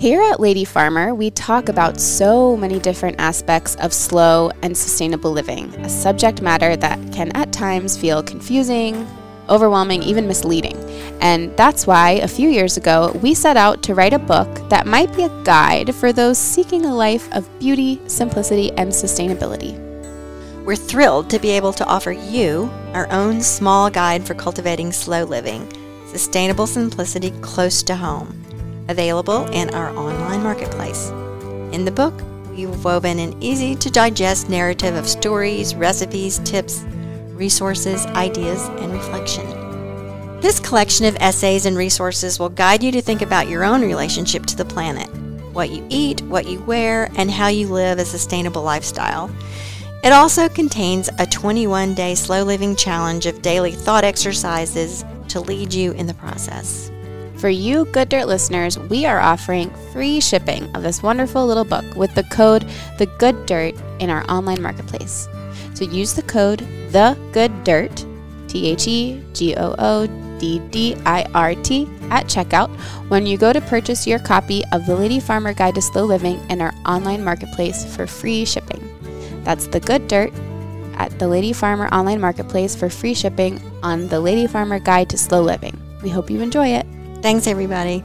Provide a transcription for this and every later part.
Here at Lady Farmer, we talk about so many different aspects of slow and sustainable living, a subject matter that can at times feel confusing, overwhelming, even misleading. And that's why a few years ago, we set out to write a book that might be a guide for those seeking a life of beauty, simplicity, and sustainability. We're thrilled to be able to offer you our own small guide for cultivating slow living, sustainable simplicity close to home available in our online marketplace. In the book, we've woven an easy to digest narrative of stories, recipes, tips, resources, ideas, and reflection. This collection of essays and resources will guide you to think about your own relationship to the planet, what you eat, what you wear, and how you live a sustainable lifestyle. It also contains a 21 day slow living challenge of daily thought exercises to lead you in the process. For you Good Dirt listeners, we are offering free shipping of this wonderful little book with the code The Good Dirt in our online marketplace. So use the code The Good Dirt, T H E G O O D D I R T, at checkout when you go to purchase your copy of the Lady Farmer Guide to Slow Living in our online marketplace for free shipping. That's The Good Dirt at the Lady Farmer online marketplace for free shipping on the Lady Farmer Guide to Slow Living. We hope you enjoy it. Thanks, everybody.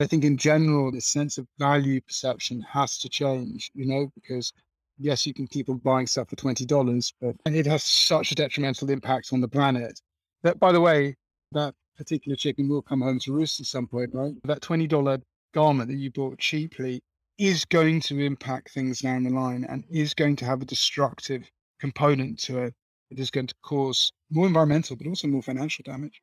I think in general, the sense of value perception has to change, you know, because yes, you can keep on buying stuff for $20, but and it has such a detrimental impact on the planet. That, by the way, that particular chicken will come home to roost at some point, right? That $20 garment that you bought cheaply is going to impact things down the line and is going to have a destructive component to it. It is going to cause more environmental, but also more financial damage.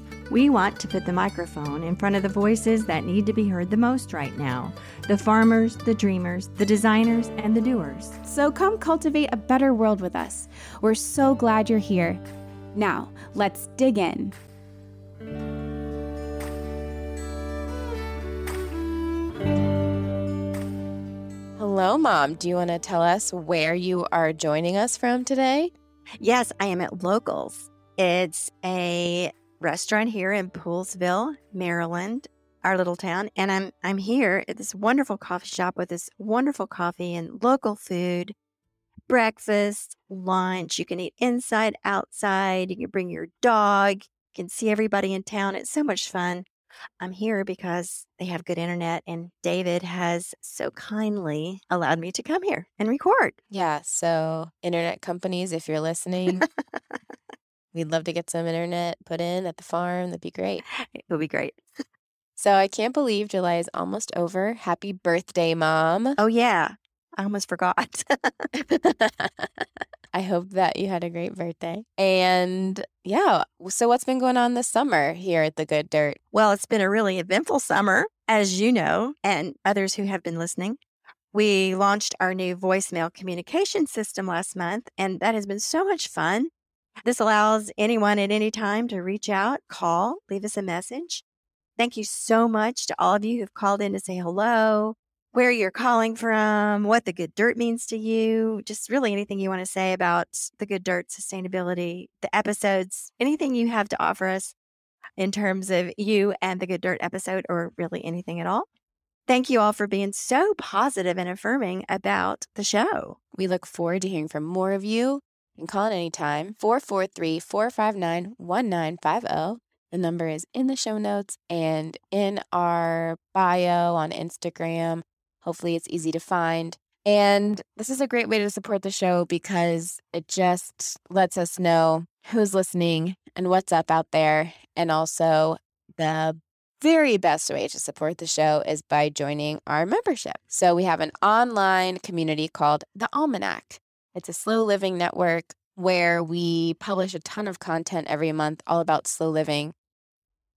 We want to put the microphone in front of the voices that need to be heard the most right now the farmers, the dreamers, the designers, and the doers. So come cultivate a better world with us. We're so glad you're here. Now, let's dig in. Hello, Mom. Do you want to tell us where you are joining us from today? Yes, I am at Locals. It's a restaurant here in Poolesville, Maryland, our little town. And I'm I'm here at this wonderful coffee shop with this wonderful coffee and local food, breakfast, lunch. You can eat inside, outside. You can bring your dog. You can see everybody in town. It's so much fun. I'm here because they have good internet, and David has so kindly allowed me to come here and record. Yeah. So, internet companies, if you're listening, We'd love to get some internet put in at the farm. That'd be great. It would be great. So I can't believe July is almost over. Happy birthday, Mom. Oh, yeah. I almost forgot. I hope that you had a great birthday. And yeah, so what's been going on this summer here at the Good Dirt? well, it's been a really eventful summer, as you know, and others who have been listening. We launched our new voicemail communication system last month, and that has been so much fun. This allows anyone at any time to reach out, call, leave us a message. Thank you so much to all of you who've called in to say hello, where you're calling from, what the good dirt means to you, just really anything you want to say about the good dirt sustainability, the episodes, anything you have to offer us in terms of you and the good dirt episode, or really anything at all. Thank you all for being so positive and affirming about the show. We look forward to hearing from more of you. Call at any time 443 459 1950. The number is in the show notes and in our bio on Instagram. Hopefully, it's easy to find. And this is a great way to support the show because it just lets us know who's listening and what's up out there, and also the very best way to support the show is by joining our membership. So we have an online community called The Almanac. It's a slow living network where we publish a ton of content every month all about slow living.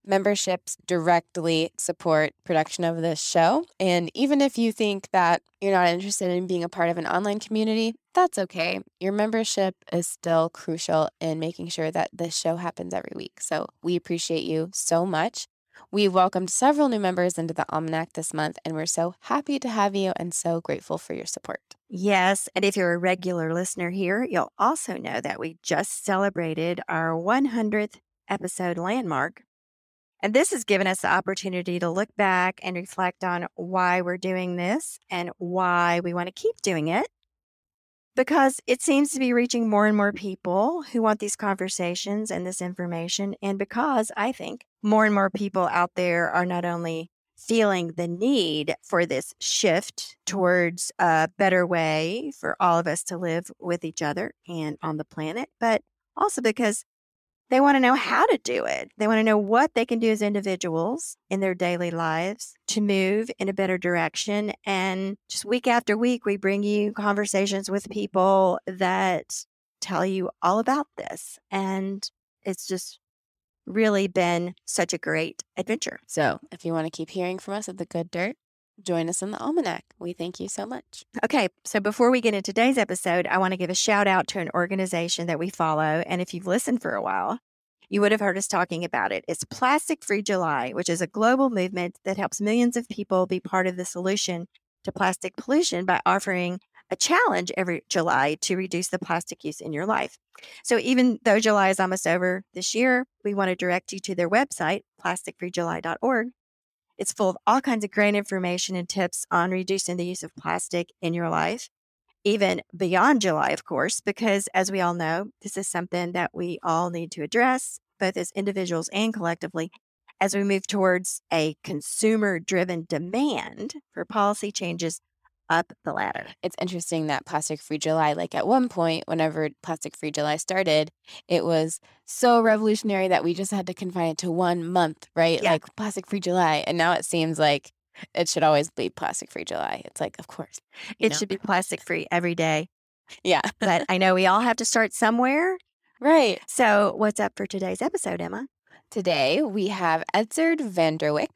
Memberships directly support production of this show. And even if you think that you're not interested in being a part of an online community, that's okay. Your membership is still crucial in making sure that this show happens every week. So we appreciate you so much. We welcomed several new members into the Almanac this month, and we're so happy to have you and so grateful for your support. Yes. And if you're a regular listener here, you'll also know that we just celebrated our 100th episode landmark. And this has given us the opportunity to look back and reflect on why we're doing this and why we want to keep doing it. Because it seems to be reaching more and more people who want these conversations and this information. And because I think more and more people out there are not only feeling the need for this shift towards a better way for all of us to live with each other and on the planet, but also because they want to know how to do it. They want to know what they can do as individuals in their daily lives to move in a better direction. And just week after week, we bring you conversations with people that tell you all about this. And it's just really been such a great adventure. So, if you want to keep hearing from us at the Good Dirt, join us in the Almanac. We thank you so much. Okay, so before we get into today's episode, I want to give a shout out to an organization that we follow. And if you've listened for a while, you would have heard us talking about it. It's Plastic Free July, which is a global movement that helps millions of people be part of the solution to plastic pollution by offering a challenge every July to reduce the plastic use in your life. So even though July is almost over this year, we want to direct you to their website, plasticfreejuly.org. It's full of all kinds of great information and tips on reducing the use of plastic in your life, even beyond July, of course, because as we all know, this is something that we all need to address, both as individuals and collectively, as we move towards a consumer driven demand for policy changes up the ladder. It's interesting that Plastic Free July, like at one point, whenever Plastic Free July started, it was so revolutionary that we just had to confine it to one month, right? Yeah. Like Plastic Free July. And now it seems like it should always be Plastic Free July. It's like, of course. It know? should be plastic free every day. Yeah. But I know we all have to start somewhere. Right. So, what's up for today's episode, Emma? Today we have Edzard van der Wyck.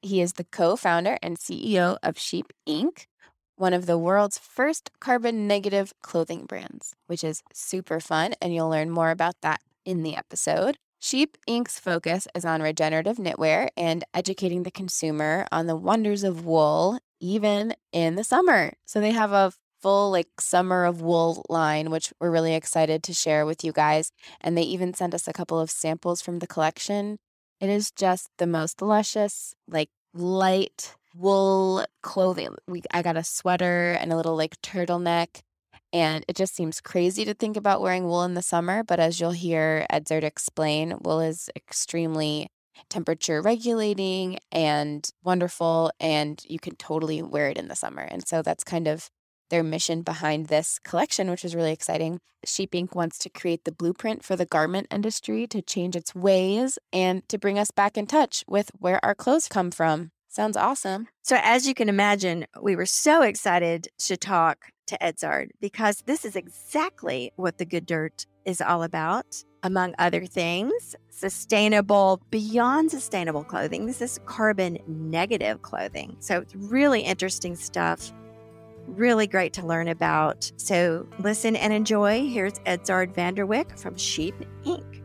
He is the co founder and CEO of Sheep Inc., one of the world's first carbon negative clothing brands, which is super fun. And you'll learn more about that in the episode. Sheep Inc.'s focus is on regenerative knitwear and educating the consumer on the wonders of wool, even in the summer. So they have a full like summer of wool line, which we're really excited to share with you guys. And they even sent us a couple of samples from the collection. It is just the most luscious, like light wool clothing. We I got a sweater and a little like turtleneck. And it just seems crazy to think about wearing wool in the summer, but as you'll hear Edzard explain, wool is extremely temperature regulating and wonderful, and you can totally wear it in the summer. And so that's kind of their mission behind this collection, which is really exciting. Sheep Inc. wants to create the blueprint for the garment industry to change its ways and to bring us back in touch with where our clothes come from. Sounds awesome. So, as you can imagine, we were so excited to talk to Edzard because this is exactly what the Good Dirt is all about. Among other things, sustainable, beyond sustainable clothing. This is carbon negative clothing. So, it's really interesting stuff. Really great to learn about. So, listen and enjoy. Here's Edzard van der Wyck from Sheep Inc.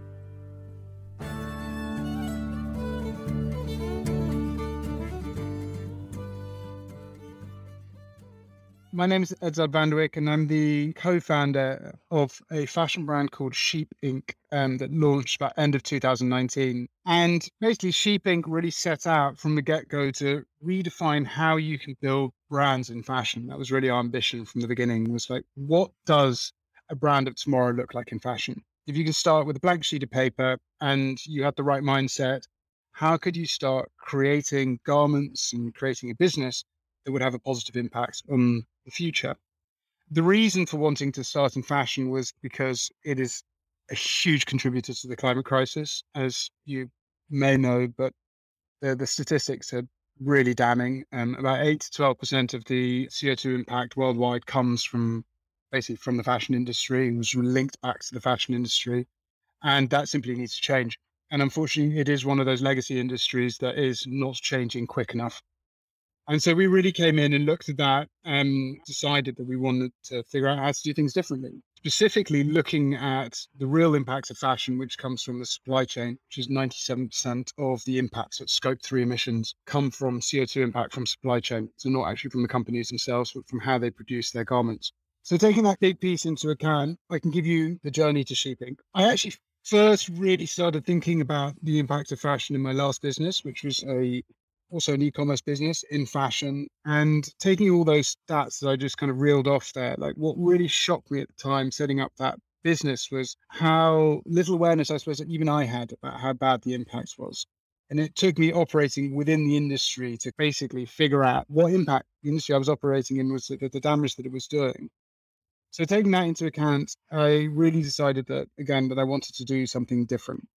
My name is Edzard van der Wyck, and I'm the co-founder of a fashion brand called Sheep Inc. Um, that launched about end of 2019. And basically, Sheep Inc. really set out from the get-go to redefine how you can build brands in fashion. That was really our ambition from the beginning. Was like, what does a brand of tomorrow look like in fashion? If you can start with a blank sheet of paper and you had the right mindset, how could you start creating garments and creating a business that would have a positive impact on the future. The reason for wanting to start in fashion was because it is a huge contributor to the climate crisis, as you may know, but the, the statistics are really damning. Um, about 8 to 12% of the CO2 impact worldwide comes from basically from the fashion industry. It was linked back to the fashion industry. And that simply needs to change. And unfortunately, it is one of those legacy industries that is not changing quick enough. And so we really came in and looked at that and decided that we wanted to figure out how to do things differently. Specifically, looking at the real impacts of fashion, which comes from the supply chain, which is 97% of the impacts of scope three emissions come from CO2 impact from supply chain. So, not actually from the companies themselves, but from how they produce their garments. So, taking that big piece into account, I can give you the journey to Sheep Inc. I actually first really started thinking about the impact of fashion in my last business, which was a also an e-commerce business in fashion and taking all those stats that I just kind of reeled off there, like what really shocked me at the time setting up that business was how little awareness I suppose that even I had about how bad the impact was. And it took me operating within the industry to basically figure out what impact the industry I was operating in was the, the damage that it was doing. So taking that into account, I really decided that again that I wanted to do something different.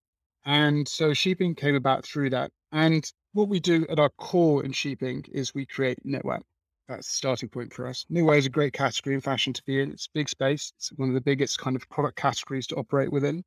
And so Sheep Inc came about through that. And what we do at our core in Sheep Inc is we create knitwear. That's the starting point for us. New Knitwear is a great category in fashion to be in. It's big space. It's one of the biggest kind of product categories to operate within.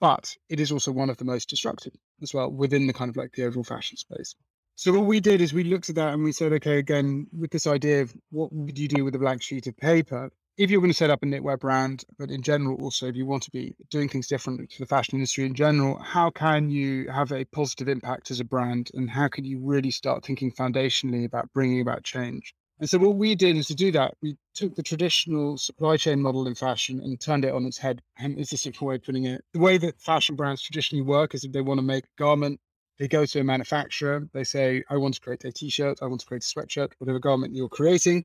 But it is also one of the most destructive as well within the kind of like the overall fashion space. So what we did is we looked at that and we said, okay, again, with this idea of what would you do with a blank sheet of paper? If you're going to set up a knitwear brand, but in general, also if you want to be doing things differently to the fashion industry in general, how can you have a positive impact as a brand, and how can you really start thinking foundationally about bringing about change? And so what we did is to do that, we took the traditional supply chain model in fashion and turned it on its head. And it's a simple way of putting it. The way that fashion brands traditionally work is if they want to make a garment, they go to a manufacturer, they say, I want to create a t-shirt, I want to create a sweatshirt, whatever garment you're creating.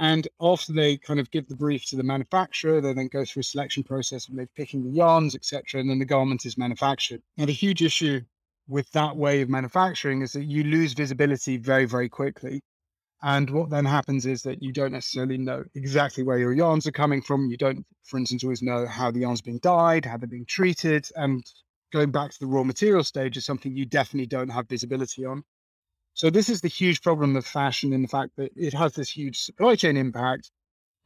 And after they kind of give the brief to the manufacturer, they then go through a selection process and they're picking the yarns, etc., and then the garment is manufactured. And the huge issue with that way of manufacturing is that you lose visibility very, very quickly. And what then happens is that you don't necessarily know exactly where your yarns are coming from. You don't, for instance, always know how the yarns being dyed, how they're being treated. And going back to the raw material stage is something you definitely don't have visibility on. So this is the huge problem of fashion in the fact that it has this huge supply chain impact.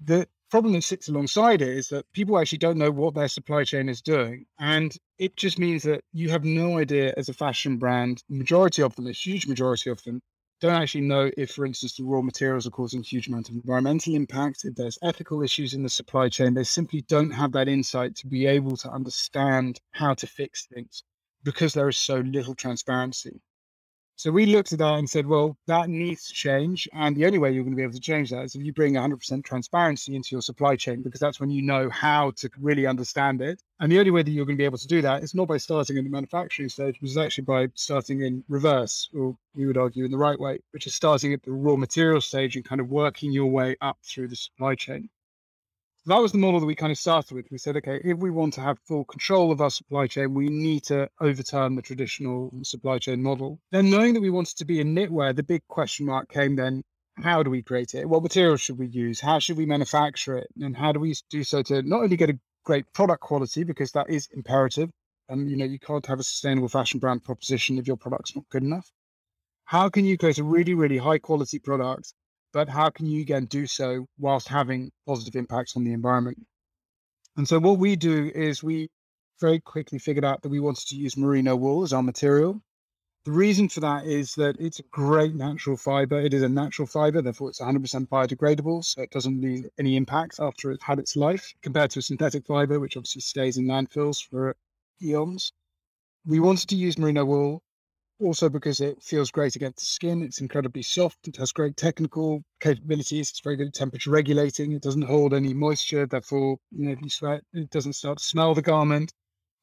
The problem that sits alongside it is that people actually don't know what their supply chain is doing. And it just means that you have no idea as a fashion brand, majority of them, a huge majority of them, don't actually know if, for instance, the raw materials are causing huge amounts of environmental impact, if there's ethical issues in the supply chain. They simply don't have that insight to be able to understand how to fix things because there is so little transparency. So we looked at that and said, well, that needs to change. And the only way you're going to be able to change that is if you bring 100% transparency into your supply chain, because that's when you know how to really understand it. And the only way that you're going to be able to do that is not by starting in the manufacturing stage, but is actually by starting in reverse, or we would argue in the right way, which is starting at the raw material stage and kind of working your way up through the supply chain that was the model that we kind of started with. We said, okay, if we want to have full control of our supply chain, we need to overturn the traditional supply chain model. Then, knowing that we wanted to be in knitwear, the big question mark came then how do we create it? What materials should we use? How should we manufacture it? And how do we do so to not only get a great product quality, because that is imperative, and you know, you can't have a sustainable fashion brand proposition if your product's not good enough. How can you create a really, really high quality product but how can you again do so whilst having positive impacts on the environment? And so what we do is we very quickly figured out that we wanted to use merino wool as our material. The reason for that is that it's a great natural fiber. It is a natural fiber, therefore it's 100% biodegradable, so it doesn't leave any impact after it's had its life, compared to a synthetic fiber, which obviously stays in landfills for eons. We wanted to use merino wool also because it feels great against the skin. It's incredibly soft. It has great technical capabilities. It's very good at temperature regulating. It doesn't hold any moisture. Therefore, you know, if you sweat, it doesn't start to smell the garment.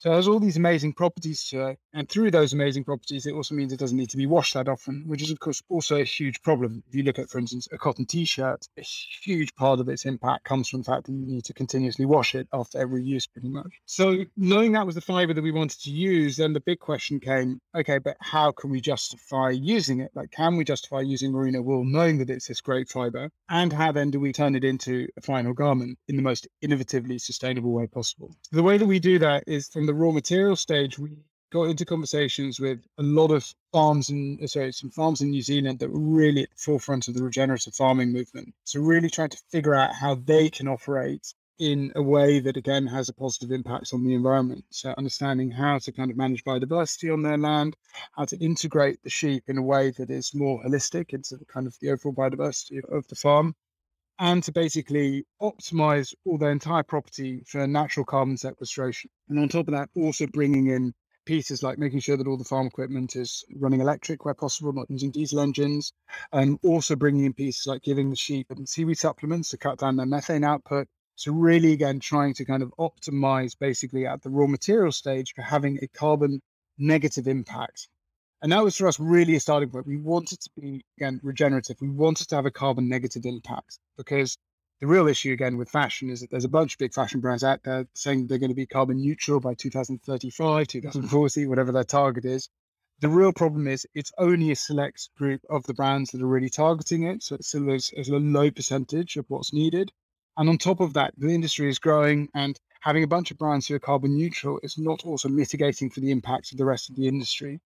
So it has all these amazing properties to it. And through those amazing properties, it also means it doesn't need to be washed that often, which is, of course, also a huge problem. If you look at, for instance, a cotton t shirt, a huge part of its impact comes from the fact that you need to continuously wash it after every use, pretty much. So knowing that was the fiber that we wanted to use, then the big question came okay, but how can we justify using it? Like, can we justify using merino wool knowing that it's this great fiber? And how then do we turn it into a final garment in the most innovatively sustainable way possible? The way that we do that is from the raw material stage, we got into conversations with a lot of farms and uh, sorry, some farms in New Zealand that were really at the forefront of the regenerative farming movement. So really trying to figure out how they can operate in a way that again has a positive impact on the environment. So understanding how to kind of manage biodiversity on their land, how to integrate the sheep in a way that is more holistic into the kind of the overall biodiversity of the farm, and to basically optimize all their entire property for natural carbon sequestration. And on top of that, also bringing in pieces like making sure that all the farm equipment is running electric where possible, not using diesel engines, and also bringing in pieces like giving the sheep seaweed supplements to cut down their methane output. So really, again, trying to kind of optimize basically at the raw material stage for having a carbon negative impact. And that was for us really a starting point. We wanted to be, again, regenerative. We wanted to have a carbon negative impact because the real issue again with fashion is that there's a bunch of big fashion brands out there saying they're going to be carbon neutral by 2035, 2040, whatever their target is. The real problem is it's only a select group of the brands that are really targeting it. So it's still a, a low percentage of what's needed. And on top of that, the industry is growing and having a bunch of brands who are carbon neutral is not also mitigating for the impacts of the rest of the industry.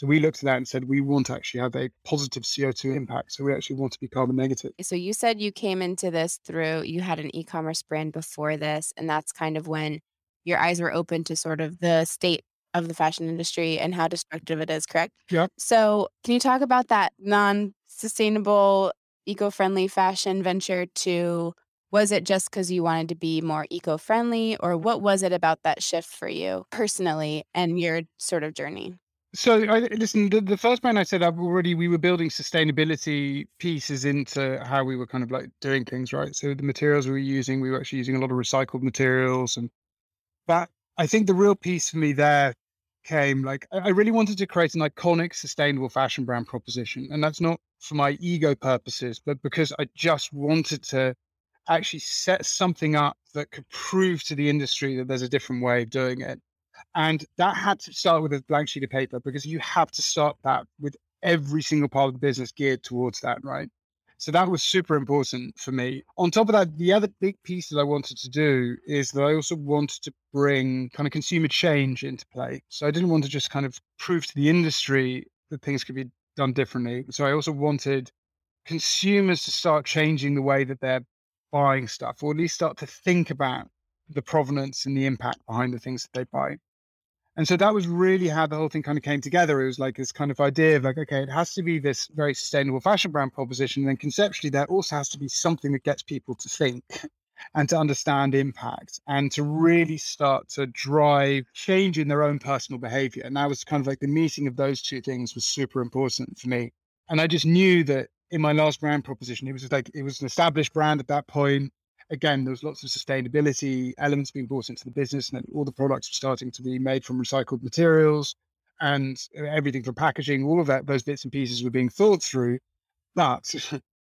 So we looked at that and said we want to actually have a positive CO2 impact. So we actually want to be carbon negative. So you said you came into this through you had an e-commerce brand before this and that's kind of when your eyes were open to sort of the state of the fashion industry and how destructive it is, correct? Yeah. So can you talk about that non-sustainable eco-friendly fashion venture to was it just because you wanted to be more eco friendly, or what was it about that shift for you personally and your sort of journey? So I listen. The, the first brand I said up already, we were building sustainability pieces into how we were kind of like doing things, right? So the materials we were using, we were actually using a lot of recycled materials, and that I think the real piece for me there came like I really wanted to create an iconic, sustainable fashion brand proposition, and that's not for my ego purposes, but because I just wanted to actually set something up that could prove to the industry that there's a different way of doing it. And that had to start with a blank sheet of paper because you have to start that with every single part of the business geared towards that, right? So that was super important for me. On top of that, the other big piece that I wanted to do is that I also wanted to bring kind of consumer change into play. So I didn't want to just kind of prove to the industry that things could be done differently. So I also wanted consumers to start changing the way that they're buying stuff, or at least start to think about the provenance and the impact behind the things that they buy. And so that was really how the whole thing kind of came together. It was like this kind of idea of like, okay, it has to be this very sustainable fashion brand proposition. And then conceptually, there also has to be something that gets people to think and to understand impact and to really start to drive change in their own personal behavior. And that was kind of like the meeting of those two things was super important for me. And I just knew that in my last brand proposition. It was like it was an established brand at that point. Again, there was lots of sustainability elements being brought into the business, and all the products were starting to be made from recycled materials, and uh, everything from packaging, all of that, those bits and pieces were being thought through. But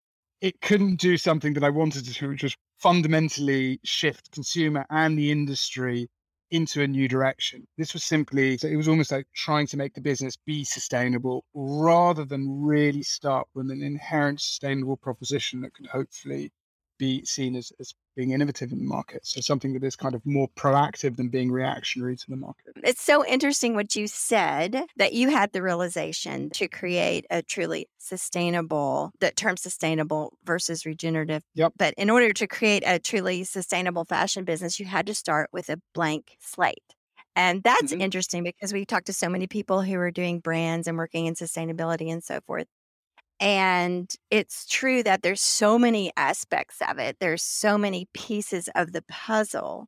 it couldn't do something that I wanted to, which was fundamentally shift consumer and the industry into a new direction. This was simply, it was almost like trying to make the business be sustainable rather than really start with an inherent sustainable proposition that could hopefully be seen as, as being innovative in the market. So something that is kind of more proactive than being reactionary to the market. It's so interesting what you said that you had the realization to create a truly sustainable, that term sustainable versus regenerative. Yep. But in order to create a truly sustainable fashion business, you had to start with a blank slate. And that's mm-hmm. interesting because we've talked to so many people who are doing brands and working in sustainability and so forth. And it's true that there's so many aspects of it. There's so many pieces of the puzzle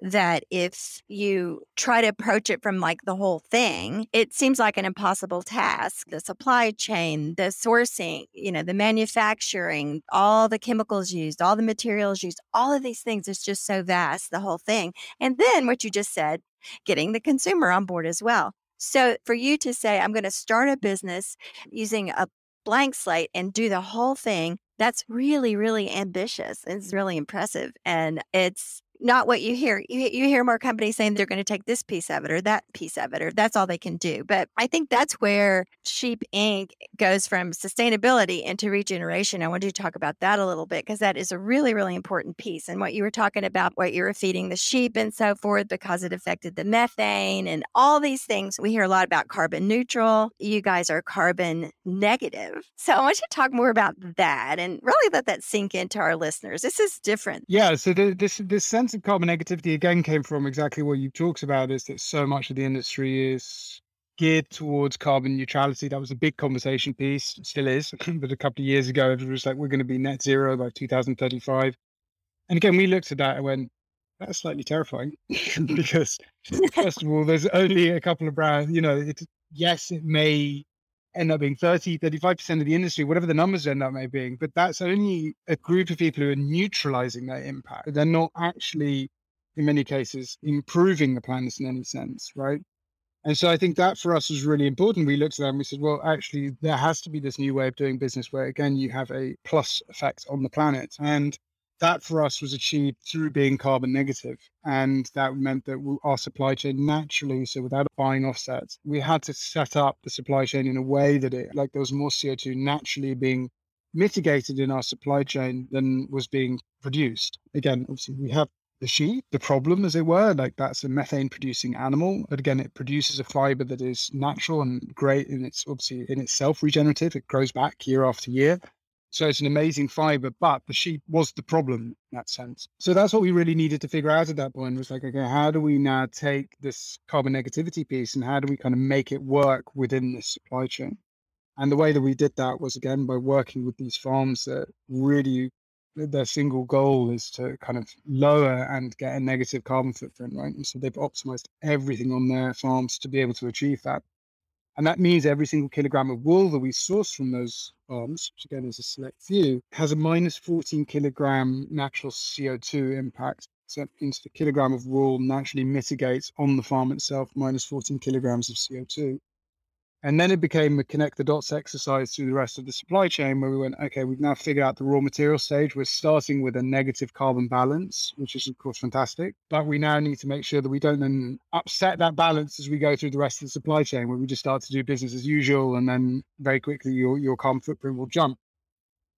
that if you try to approach it from like the whole thing, it seems like an impossible task. The supply chain, the sourcing, you know, the manufacturing, all the chemicals used, all the materials used, all of these things is just so vast, the whole thing. And then what you just said, getting the consumer on board as well. So for you to say, I'm going to start a business using a blank slate and do the whole thing, that's really, really ambitious. It's really impressive. And it's not what you hear. You, you hear more companies saying they're going to take this piece of it or that piece of it, or that's all they can do. But I think that's where Sheep Inc. goes from sustainability into regeneration. I wanted to talk about that a little bit because that is a really, really important piece. And what you were talking about, what you were feeding the sheep and so forth, because it affected the methane and all these things. We hear a lot about carbon neutral. You guys are carbon negative. So I want you to talk more about that and really let that sink into our listeners. This is different. Yeah. So this this sense of carbon negativity again came from exactly what you talked about is that so much of the industry is geared towards carbon neutrality. That was a big conversation piece, still is. but a couple of years ago, it was like, we're going to be net zero by 2035. And again, we looked at that and went, that's slightly terrifying because, first of all, there's only a couple of brands, you know, yes, it may end up being 30, 35% of the industry, whatever the numbers end up may being. But that's only a group of people who are neutralizing that impact. They're not actually, in many cases, improving the planet in any sense, right? And so I think that for us was really important. We looked at that and we said, well, actually, there has to be this new way of doing business where, again, you have a plus effect on the planet. And that for us was achieved through being carbon negative. And that meant that our supply chain naturally, so without buying offsets, we had to set up the supply chain in a way that it, like there was more CO2 naturally being mitigated in our supply chain than was being produced. Again, obviously, we have the sheep, the problem, as it were, like that's a methane producing animal. But again, it produces a fiber that is natural and great and it's obviously in itself regenerative. It grows back year after year. So it's an amazing fiber, but the sheep was the problem in that sense. So that's what we really needed to figure out at that point was like, okay, how do we now take this carbon negativity piece and how do we kind of make it work within this supply chain? And the way that we did that was again by working with these farms that really their single goal is to kind of lower and get a negative carbon footprint, right? And so they've optimized everything on their farms to be able to achieve that. And that means every single kilogram of wool that we source from those farms, which again is a select few, has a minus 14 kilogram natural CO2 impact. So that means the kilogram of wool naturally mitigates on the farm itself minus 14 kilograms of CO2. And then it became a connect the dots exercise through the rest of the supply chain where we went, okay, we've now figured out the raw material stage. We're starting with a negative carbon balance, which is, of course, fantastic. But we now need to make sure that we don't then upset that balance as we go through the rest of the supply chain where we just start to do business as usual. And then very quickly your, your carbon footprint will jump.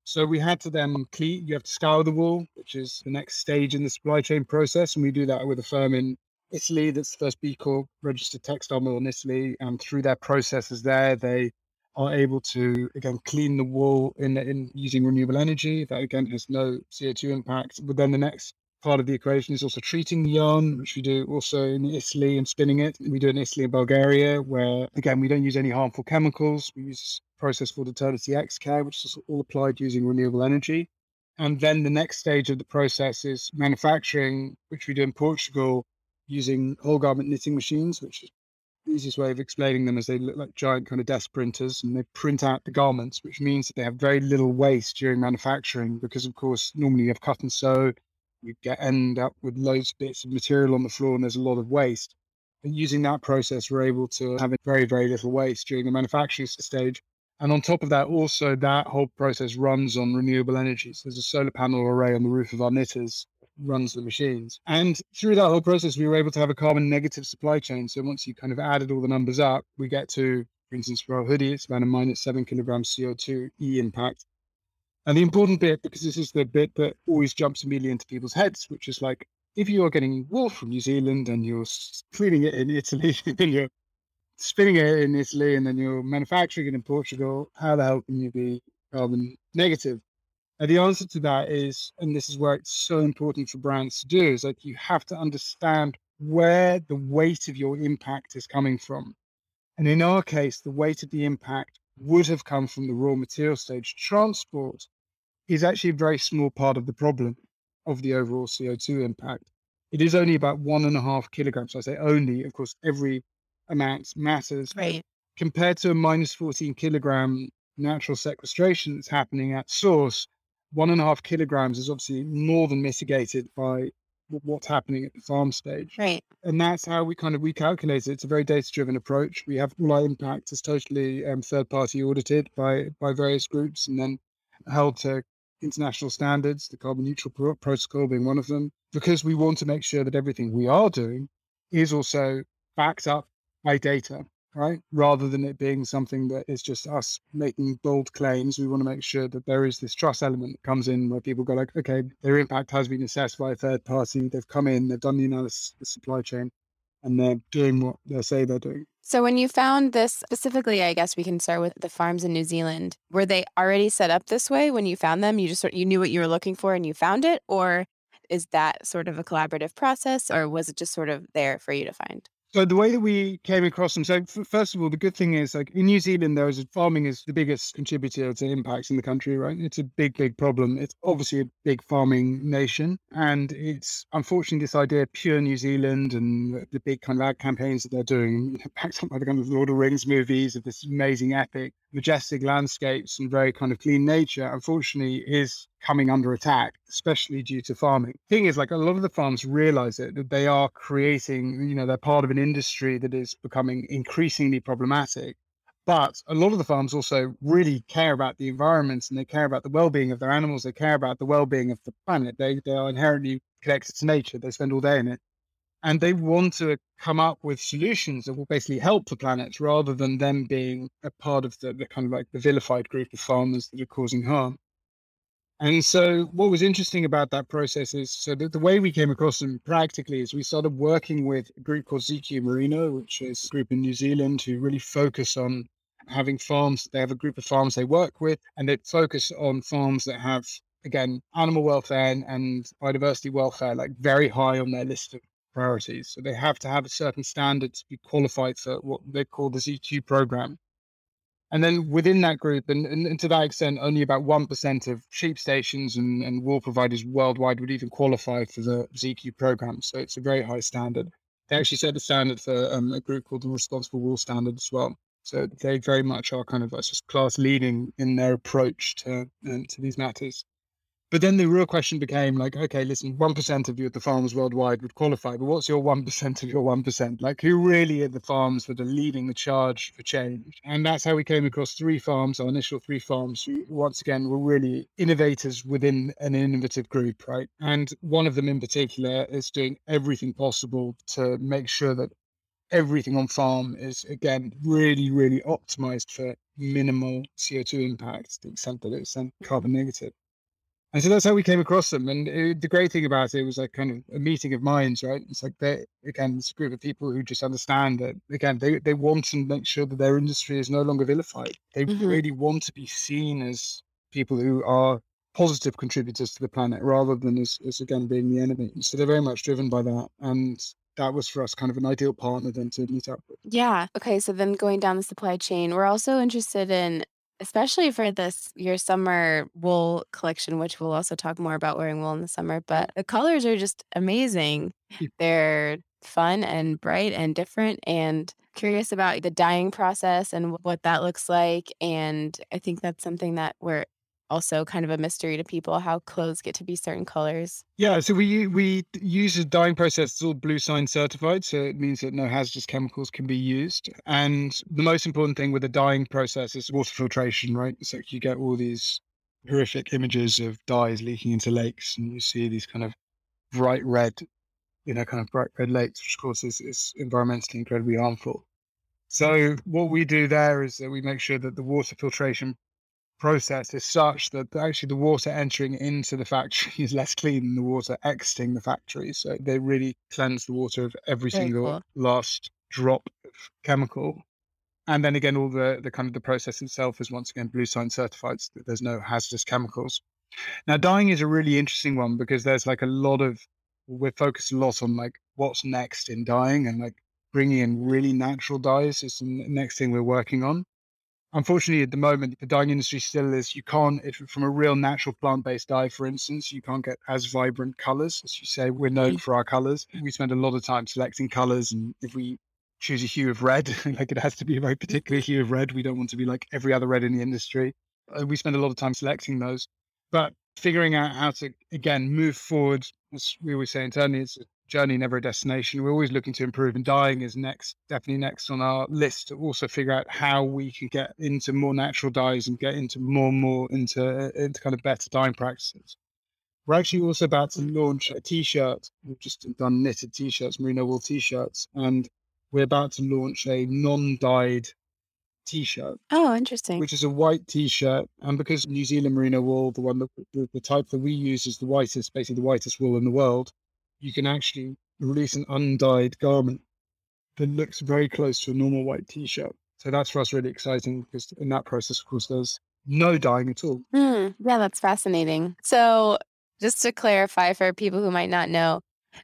So we had to then clean, you have to scour the wool, which is the next stage in the supply chain process. And we do that with a firm in Italy, that's the first B Corp registered textile mill in Italy, and through their processes there, they are able to again clean the wool in, in using renewable energy. That again has no CO2 impact. But then the next part of the equation is also treating the yarn, which we do also in Italy and spinning it. We do in Italy and Bulgaria, where again we don't use any harmful chemicals. We use a process called Eternity X Care, which is all applied using renewable energy. And then the next stage of the process is manufacturing, which we do in Portugal, using whole garment knitting machines, which is the easiest way of explaining them is they look like giant kind of desk printers and they print out the garments, which means that they have very little waste during manufacturing because, of course, normally you have cut and sew, you get end up with loads of bits of material on the floor and there's a lot of waste. But using that process, we're able to have very, very little waste during the manufacturing stage. And on top of that, also that whole process runs on renewable energy. So there's a solar panel array on the roof of our knitters runs the machines. And through that whole process, we were able to have a carbon negative supply chain. So once you kind of added all the numbers up, we get to, for instance, for our hoodie, it's about a minus seven kilograms CO2 E impact. And the important bit, because this is the bit that always jumps immediately into people's heads, which is like, if you are getting wool from New Zealand and you're cleaning it in Italy and you're spinning it in Italy and then you're manufacturing it in Portugal, how the hell can you be carbon negative? And the answer to that is, and this is where it's so important for brands to do, is that you have to understand where the weight of your impact is coming from. And in our case, the weight of the impact would have come from the raw material stage. Transport is actually a very small part of the problem of the overall CO2 impact. It is only about one and a half kilograms. I say only, of course, every amount matters. Right. Compared to a minus 14 kilogram natural sequestration that's happening at source, one and a half kilograms is obviously more than mitigated by what's happening at the farm stage. Right. And that's how we kind of recalculate it. It's a very data driven approach. We have all our impact is totally um, third party audited by by various groups and then held to international standards, the carbon neutral pro- protocol being one of them, because we want to make sure that everything we are doing is also backed up by data, right? Rather than it being something that is just us making bold claims, we want to make sure that there is this trust element that comes in where people go like, okay, their impact has been assessed by a third party. They've come in, they've done the analysis of the supply chain, and they're doing what they say they're doing. So when you found this specifically, I guess we can start with the farms in New Zealand. Were they already set up this way when you found them? You just sort you knew what you were looking for and you found it, or is that sort of a collaborative process, or was it just sort of there for you to find? So the way that we came across them, so first of all, the good thing is like in New Zealand, there is farming is the biggest contributor to impacts in the country, right? It's a big, big problem. It's obviously a big farming nation, and it's unfortunately this idea of pure New Zealand and the big kind of ad campaigns that they're doing, backed up by the kind of Lord of the Rings movies of this amazing epic, majestic landscapes and very kind of clean nature. Unfortunately, is coming under attack, especially due to farming. Thing is, like a lot of the farms realize it that they are creating, you know, they're part of an industry that is becoming increasingly problematic. But a lot of the farms also really care about the environment and they care about the well-being of their animals. They care about the well-being of the planet. They they are inherently connected to nature. They spend all day in it, and they want to come up with solutions that will basically help the planet rather than them being a part of the, the kind of like the vilified group of farmers that are causing harm. And so, what was interesting about that process is so the, the way we came across them practically is we started working with a group called ZQ Merino, which is a group in New Zealand who really focus on having farms. They have a group of farms they work with, and they focus on farms that have, again, animal welfare and, and biodiversity welfare like very high on their list of priorities. So, they have to have a certain standard to be qualified for what they call the ZQ program. And then within that group, and, and, and to that extent, only about 1% of sheep stations and, and wool providers worldwide would even qualify for the ZQ program. So it's a very high standard. They actually set the standard for um, a group called the Responsible Wool Standard as well. So they very much are kind of just class leading in their approach to um, to these matters. But then the real question became like, okay, listen, one percent of you at the farms worldwide would qualify, but what's your one percent of your one percent? Like, who really are the farms that are leading the charge for change? And that's how we came across three farms, our initial three farms, who once again were really innovators within an innovative group, right? And one of them in particular is doing everything possible to make sure that everything on farm is again really, really optimized for minimal CO2 impact to the extent that it's um, carbon negative. And so that's how we came across them. And it, the great thing about it was like kind of a meeting of minds, right? It's like they again, it's a group of people who just understand that again, they, they want to make sure that their industry is no longer vilified. They Mhm. really want to be seen as people who are positive contributors to the planet rather than as, as again being the enemy. So they're very much driven by that. And that was for us kind of an ideal partner then to meet up with. Yeah. Okay. So then going down the supply chain, we're also interested in, especially for this your summer wool collection, which we'll also talk more about wearing wool in the summer. But the colors are just amazing. Hmm. They're fun and bright and different. And curious about the dyeing process and what that looks like. And I think that's something that we're also kind of a mystery to people how clothes get to be certain colors. Yeah, so we we use a dyeing process that's all bluesign certified, so it means that no hazardous chemicals can be used. And the most important thing with the dyeing process is water filtration, right? So you get all these horrific images of dyes leaking into lakes, and you see these kind of bright red, you know, kind of bright red lakes, which of course is, is environmentally incredibly harmful. So what we do there is that we make sure that the water filtration process is such that actually the water entering into the factory is less clean than the water exiting the factory. So they really cleanse the water of every Very single cool. last drop of chemical. And then again, all the, the kind of the process itself is once again bluesign certified so that there's no hazardous chemicals. Now, dyeing is a really interesting one because there's like a lot of, we're focused a lot on like what's next in dyeing and like bringing in really natural dyes is the next thing we're working on unfortunately at the moment the dyeing industry still is you can't if from a real natural plant-based dye for instance you can't get as vibrant colors. As you say we're known for our colors. We spend a lot of time selecting colors and if we choose a hue of red like it has to be a very particular hue of red. We don't want to be like every other red in the industry. Uh, we spend a lot of time selecting those. But figuring out how to again move forward as we always say internally it's journey, never a destination. We're always looking to improve, and dyeing is next, definitely next on our list to also figure out how we can get into more natural dyes and get into more and more into uh, into kind of better dyeing practices. We're actually also about to launch a t-shirt. We've just done knitted t-shirts, merino wool t-shirts, and we're about to launch a non-dyed t-shirt. Oh, interesting. Which is a white t-shirt, and because New Zealand merino wool, the one that the, the type that we use is the whitest, basically the whitest wool in the world, you can actually release an undyed garment that looks very close to a normal white t-shirt. So that's for us really exciting because in that process, of course, there's no dyeing at all. Mm, yeah, that's fascinating. So just to clarify for people who might not know,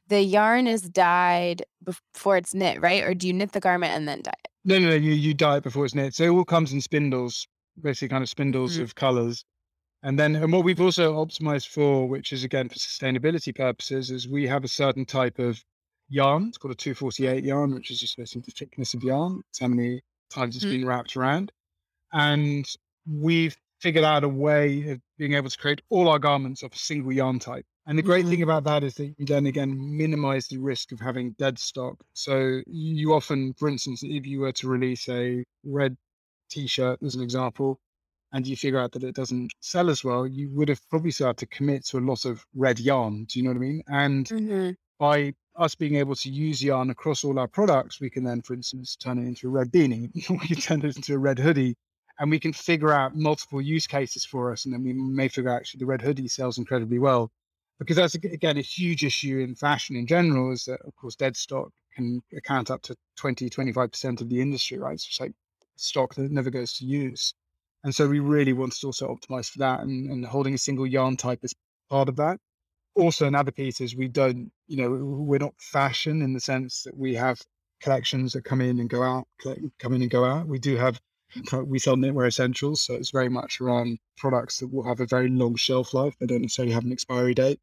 the yarn is dyed before it's knit, right? Or do you knit the garment and then dye it? No, no, no. You you dye it before it's knit. So it all comes in spindles, basically kind of spindles mm-hmm. of colors. And then, and what we've also optimized for, which is again for sustainability purposes, is we have a certain type of yarn. It's called a 248 yarn, which is just basically the thickness of yarn. It's how many times it's mm-hmm. been wrapped around. And we've figured out a way of being able to create all our garments of a single yarn type. And the great mm-hmm. thing about that is that you then again minimize the risk of having dead stock. So you often, for instance, if you were to release a red t-shirt as an example, and you figure out that it doesn't sell as well, you would have probably started to commit to a lot of red yarn. Do you know what I mean? And mm-hmm. by us being able to use yarn across all our products, we can then, for instance, turn it into a red beanie. we can turn it into a red hoodie and we can figure out multiple use cases for us. And then we may figure out actually the red hoodie sells incredibly well. Because that's, again, a huge issue in fashion in general is that, of course, dead stock can account up to 20, 25% of the industry, right? So it's like stock that never goes to use. And so we really wanted to also optimize for that and, and holding a single yarn type is part of that. Also, another piece is we don't, you know, we're not fashion in the sense that we have collections that come in and go out, come in and go out. We do have we sell knitwear essentials, so it's very much around products that will have a very long shelf life. They don't necessarily have an expiry date.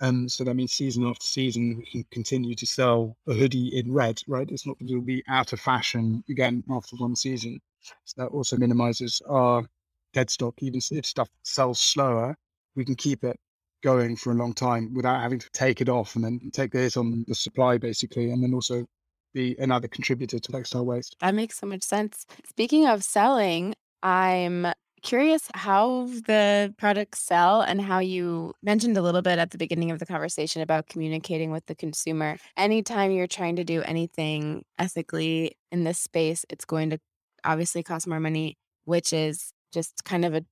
Um, so that means season after season, we can continue to sell a hoodie in red, right? It's not that it'll be out of fashion again after one season. So that also minimizes our dead stock. Even if stuff sells slower, we can keep it going for a long time without having to take it off and then take the hit on the supply, basically, and then also be another contributor to textile waste. That makes so much sense. Speaking of selling, I'm curious how the products sell and how you mentioned a little bit at the beginning of the conversation about communicating with the consumer. Anytime you're trying to do anything ethically in this space, it's going to obviously cost more money, which is just kind of a,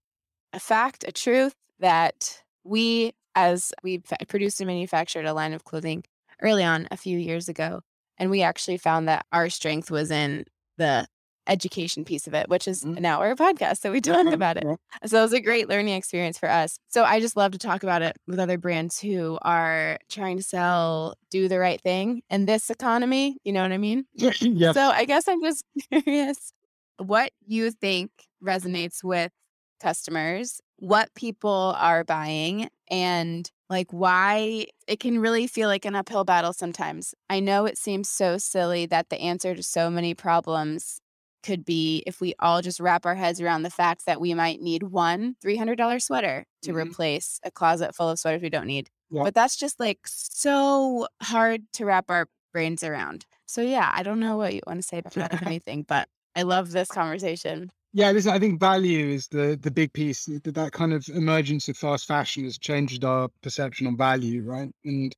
a fact, a truth that we, as we produced and manufactured a line of clothing early on a few years ago, and we actually found that our strength was in the education piece of it, which is mm-hmm. now our podcast. So we talk about it. So it was a great learning experience for us. So I just love to talk about it with other brands who are trying to sell, do the right thing in this economy. You know what I mean? yeah. So I guess I'm just curious what you think resonates with customers, what people are buying, and like why it can really feel like an uphill battle sometimes. I know it seems so silly that the answer to so many problems could be if we all just wrap our heads around the fact that we might need one $300 sweater to mm-hmm. replace a closet full of sweaters we don't need. Yeah. But that's just like so hard to wrap our brains around. So, yeah, I don't know what you want to say about anything, but I love this conversation. Yeah, listen, I think value is the the big piece. That, that kind of emergence of fast fashion has changed our perception on value, right? And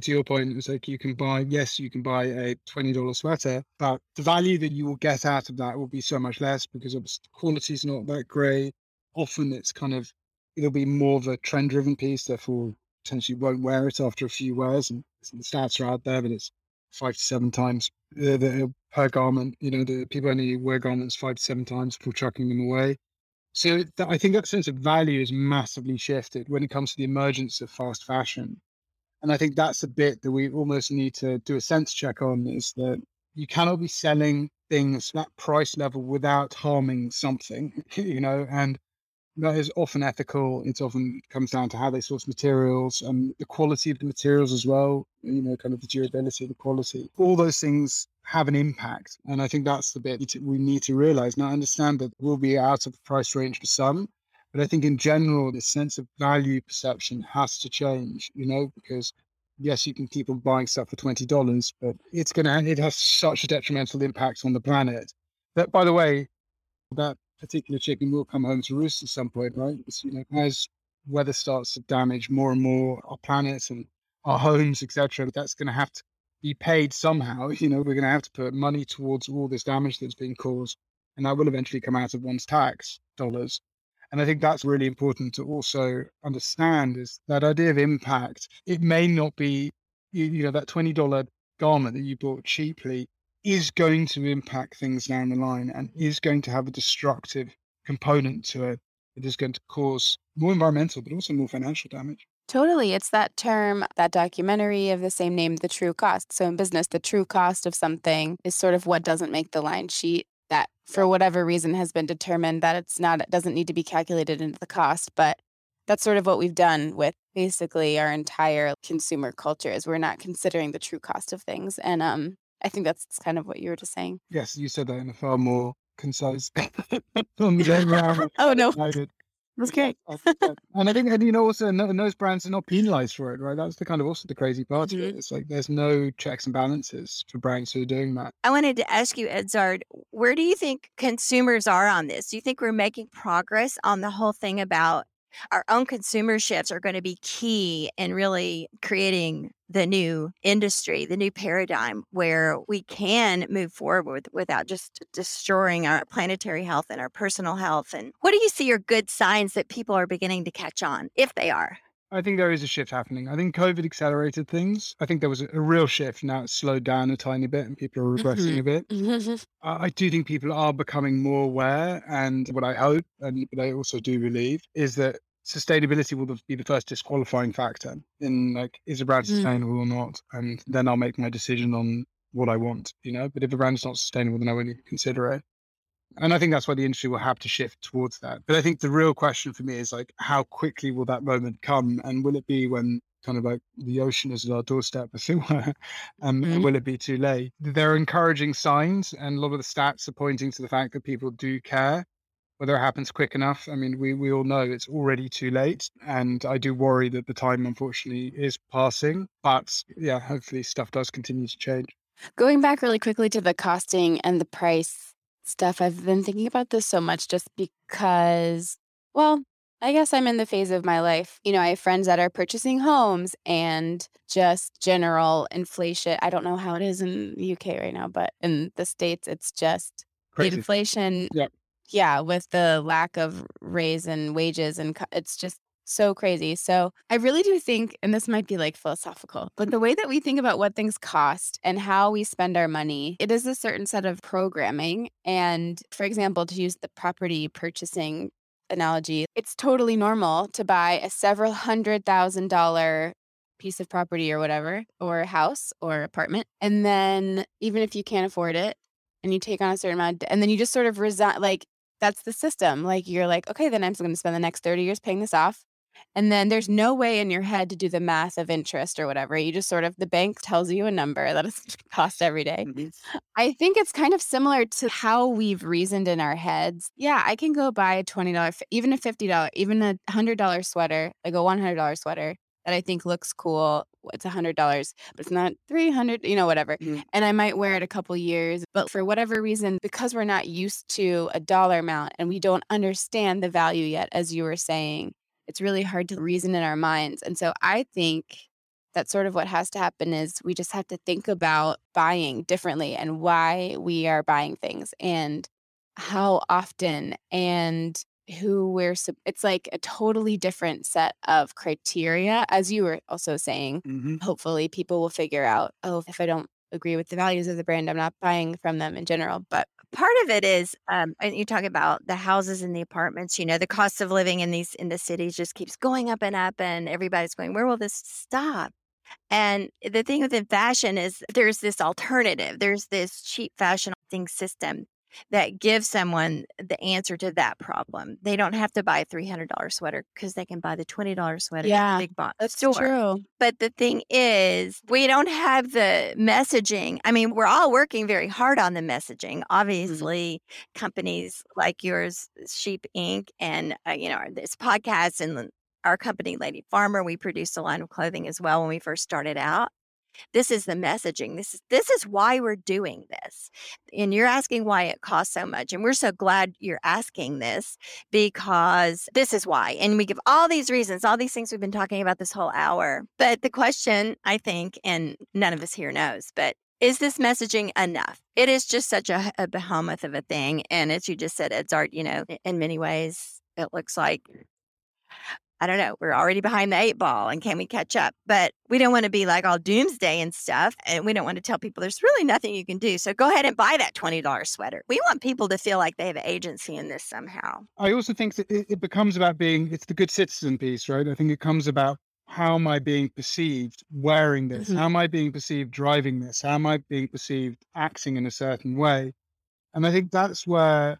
to your point, it's like you can buy, yes, you can buy a $20 sweater, but the value that you will get out of that will be so much less because the quality is not that great. Often it's kind of, it'll be more of a trend driven piece, therefore potentially won't wear it after a few wears. And the stats are out there, but it's five to seven times the, the, uh, per garment. You know, the people only wear garments five to seven times before chucking them away. So th- I think that sense of value is massively shifted when it comes to the emergence of fast fashion. And I think that's a bit that we almost need to do a sense check on is that you cannot be selling things that price level without harming something, you know, and that is often ethical. It often comes down to how they source materials and the quality of the materials as well, you know, kind of the durability, the quality. All those things have an impact. And I think that's the bit we need to realize. Now, I understand that we'll be out of the price range for some, but I think in general, the sense of value perception has to change, you know, because yes, you can keep on buying stuff for twenty dollars, but it's gonna it has such a detrimental impact on the planet. That, by the way, that particular chicken will come home to roost at some point, right? It's, you know, as weather starts to damage more and more our planet and our homes, etc., that's going to have to be paid somehow. You know, we're going to have to put money towards all this damage that's being caused, and that will eventually come out of one's tax dollars. And I think that's really important to also understand is that idea of impact. It may not be, you, you know, that $20 garment that you bought cheaply is going to impact things down the line and is going to have a destructive component to it. It is going to cause more environmental, but also more financial damage. Totally. It's that term, that documentary of the same name, The True Cost. So in business, the true cost of something is sort of what doesn't make the line sheet that for whatever reason has been determined that it's not it doesn't need to be calculated into the cost but that's sort of what we've done with basically our entire consumer culture is we're not considering the true cost of things and um i think that's kind of what you were just saying yes you said that in a far more concise oh no that's great. and I think, and you know, also no, those brands are not penalized for it, right? That's the kind of also the crazy part mm-hmm. of it. Mm-hmm. It's like there's no checks and balances for brands who are doing that. I wanted to ask you, Edzard, where do you think consumers are on this? Do you think we're making progress on the whole thing about our own consumer shifts are going to be key in really creating the new industry, the new paradigm where we can move forward without just destroying our planetary health and our personal health. And what do you see are good signs that people are beginning to catch on, if they are? I think there is a shift happening. I think COVID accelerated things. I think there was a, a real shift. Now it's slowed down a tiny bit and people are regressing mm-hmm. a bit. I do think people are becoming more aware. And what I hope, and what I also do believe, is that sustainability will be the first disqualifying factor in like is a brand mm. sustainable mm. or not and then i'll make my decision on what i want you know but if a brand's not sustainable then i won't even consider it and i think that's why the industry will have to shift towards that but i think the real question for me is like how quickly will that moment come and will it be when kind of like the ocean is at our doorstep as it were um, mm. and will it be too late there are encouraging signs and a lot of the stats are pointing to the fact that people do care whether it happens quick enough, I mean, we, we all know it's already too late. And I do worry that the time, unfortunately, is passing. But yeah, hopefully stuff does continue to change. Going back really quickly to the costing and the price stuff, I've been thinking about this so much just because, well, I guess I'm in the phase of my life. You know, I have friends that are purchasing homes and just general inflation. I don't know how it is in the UK right now, but in the States, it's just Crazy. inflation yep yeah, with the lack of raise and wages and it's just so crazy. So I really do think, and this might be like philosophical, but the way that we think about what things cost and how we spend our money, it is a certain set of programming. And for example, to use the property purchasing analogy, it's totally normal to buy a several hundred thousand dollar piece of property or whatever, or house or apartment. And then even if you can't afford it, and you take on a certain amount, and then you just sort of resign, like that's the system. Like you're like, okay, then I'm going to spend the next 30 years paying this off. And then there's no way in your head to do the math of interest or whatever. You just sort of, the bank tells you a number that it's cost every day. Mm-hmm. I think it's kind of similar to how we've reasoned in our heads. Yeah, I can go buy a $20, even a $50, even a $100 sweater, like a $100 sweater that I think looks cool. It's a hundred dollars, but it's not three hundred, you know, whatever. Mm-hmm. And I might wear it a couple years, but for whatever reason, because we're not used to a dollar amount and we don't understand the value yet, as you were saying, it's really hard to reason in our minds. And so I think that sort of what has to happen is we just have to think about buying differently and why we are buying things and how often and who we're it's like a totally different set of criteria as you were also saying. Mm-hmm. hopefully people will figure out oh if i don't agree with the values of the brand i'm not buying from them in general. But part of it is um, and you talk about the houses and the apartments you know the cost of living in these in the cities just keeps going up and up and everybody's going where will this stop? And the thing with within fashion is there's this alternative there's this cheap fashion system that give someone the answer to that problem. They don't have to buy a $300 sweater because they can buy the $20 sweater yeah, at the big box that's store. True. But the thing is, we don't have the messaging. I mean, we're all working very hard on the messaging. Mm-hmm. Obviously, mm-hmm. companies like yours, Sheep Inc., and, uh, you know, this podcast and our company, Lady Farmer, we produced a line of clothing as well when we first started out. This is the messaging. This is this is why we're doing this. And you're asking why it costs so much. And we're so glad you're asking this because this is why. And we give all these reasons, all these things we've been talking about this whole hour. But the question, I think, and none of us here knows, but is this messaging enough? It is just such a, a behemoth of a thing. And as you just said, Edzard, you know, in many ways, it looks like I don't know, we're already behind the eight ball and can we catch up? But we don't want to be like all doomsday and stuff. And we don't want to tell people there's really nothing you can do. So go ahead and buy that $20 sweater. We want people to feel like they have agency in this somehow. I also think that it, becomes about being, it's the good citizen piece, right? I think it comes about how am I being perceived wearing this? Mhm. How am I being perceived driving this? How am I being perceived acting in a certain way? And I think that's where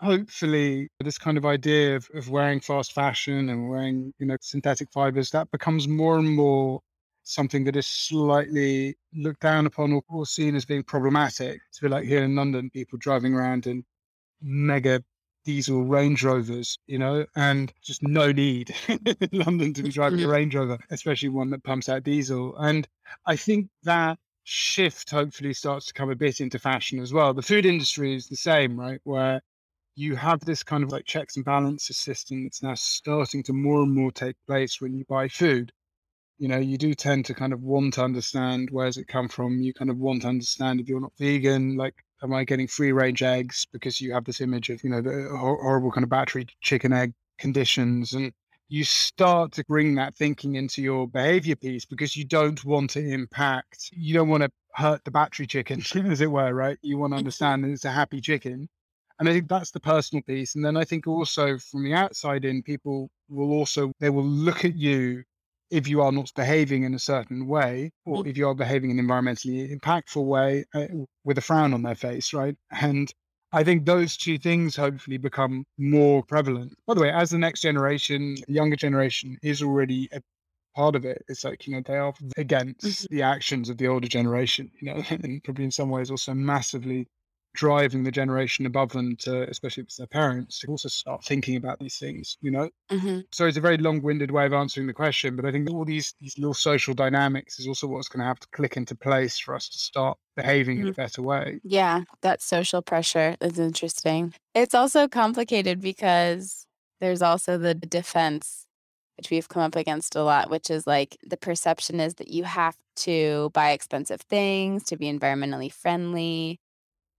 hopefully this kind of idea of, of wearing fast fashion and wearing, you know, synthetic fibers, that becomes more and more something that is slightly looked down upon or, or seen as being problematic. To be like here in London, people driving around in mega diesel Range Rovers, you know, and just no need in London to be driving a mm-hmm. Range Rover, especially one that pumps out diesel. And I think that shift hopefully starts to come a bit into fashion as well. The food industry is the same, right? Where you have this kind of like checks and balances system that's now starting to more and more take place when you buy food. You know, you do tend to kind of want to understand where's it come from. You kind of want to understand if you're not vegan, like, am I getting free range eggs because you have this image of, you know, the uh, horrible kind of battery chicken egg conditions. And you start to bring that thinking into your behavior piece because you don't want to impact, you don't want to hurt the battery chicken, as it were, right? You want to mm-hmm. understand that it's a happy chicken. And I think that's the personal piece. And then I think also from the outside in, people will also, they will look at you if you are not behaving in a certain way, or if you are behaving in an environmentally impactful way uh, with a frown on their face, right? And I think those two things hopefully become more prevalent. By the way, as the next generation, the younger generation is already a part of it. It's like, you know, they are against the actions of the older generation, you know, and probably in some ways also massively driving the generation above them to, especially if it's their parents, to also start thinking about these things, you know? hmm So it's a very long-winded way of answering the question, but I think all these these little social dynamics is also what's going to have to click into place for us to start behaving in a better way. Yeah, that social pressure is interesting. It's also complicated because there's also the defense, which we've come up against a lot, which is like the perception is that you have to buy expensive things to be environmentally friendly.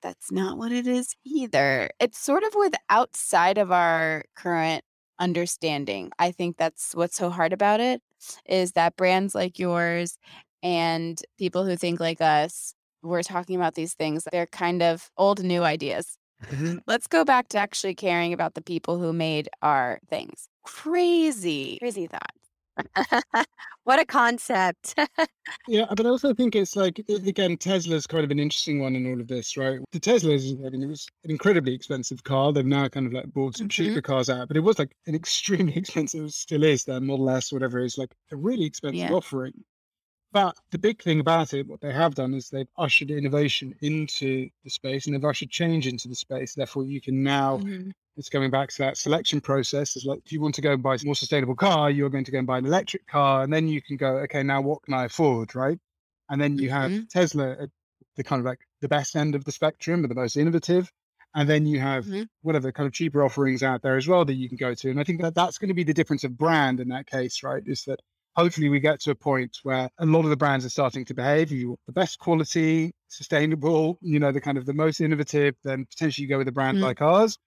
That's not what it is either. It's sort of with outside of our current understanding. I think that's what's so hard about it is that brands like yours and people who think like us we're talking about these things, they're kind of old new ideas. Mm-hmm. Let's go back to actually caring about the people who made our things. Crazy, crazy thought. what a concept. Yeah, but I also think it's like again, Tesla's kind of an interesting one in all of this, right? The Tesla's, I mean, it was an incredibly expensive car. They've now kind of like bought some Mhm. cheaper cars out, but it was like an extremely expensive, still is their Model S, whatever is like a really expensive Yeah. offering. But the big thing about it, what they have done is they've ushered innovation into the space and they've ushered change into the space. Therefore, you can now Mhm. It's going back to that selection process. It's like if you want to go and buy a more sustainable car, you're going to go and buy an electric car, and then you can go, okay, now what can I afford, right? And then you have Mhm. Tesla at the kind of like the best end of the spectrum, but the most innovative. And then you have Mhm. whatever kind of cheaper offerings out there as well that you can go to. And I think that that's going to be the difference of brand in that case, right? Is that hopefully we get to a point where a lot of the brands are starting to behave. You want the best quality, sustainable, you know, the kind of the most innovative, then potentially you go with a brand Mhm. like ours.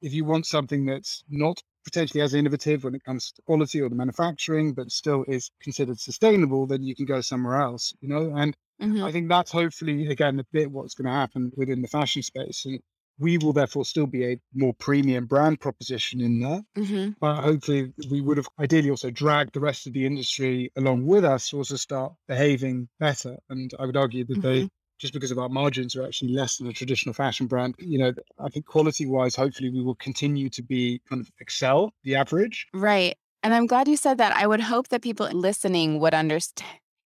If you want something that's not potentially as innovative when it comes to quality or the manufacturing, but still is considered sustainable, then you can go somewhere else, you know? And Mhm. I think that's hopefully, again, a bit what's going to happen within the fashion space. And we will therefore still be a more premium brand proposition in there. Mhm. But hopefully, we would have ideally also dragged the rest of the industry along with us to also start behaving better. And I would argue that they, just because of our margins, are actually less than a traditional fashion brand. You know, I think quality wise, hopefully, we will continue to be kind of excel the average. Right. And I'm glad you said that. I would hope that people listening would understand,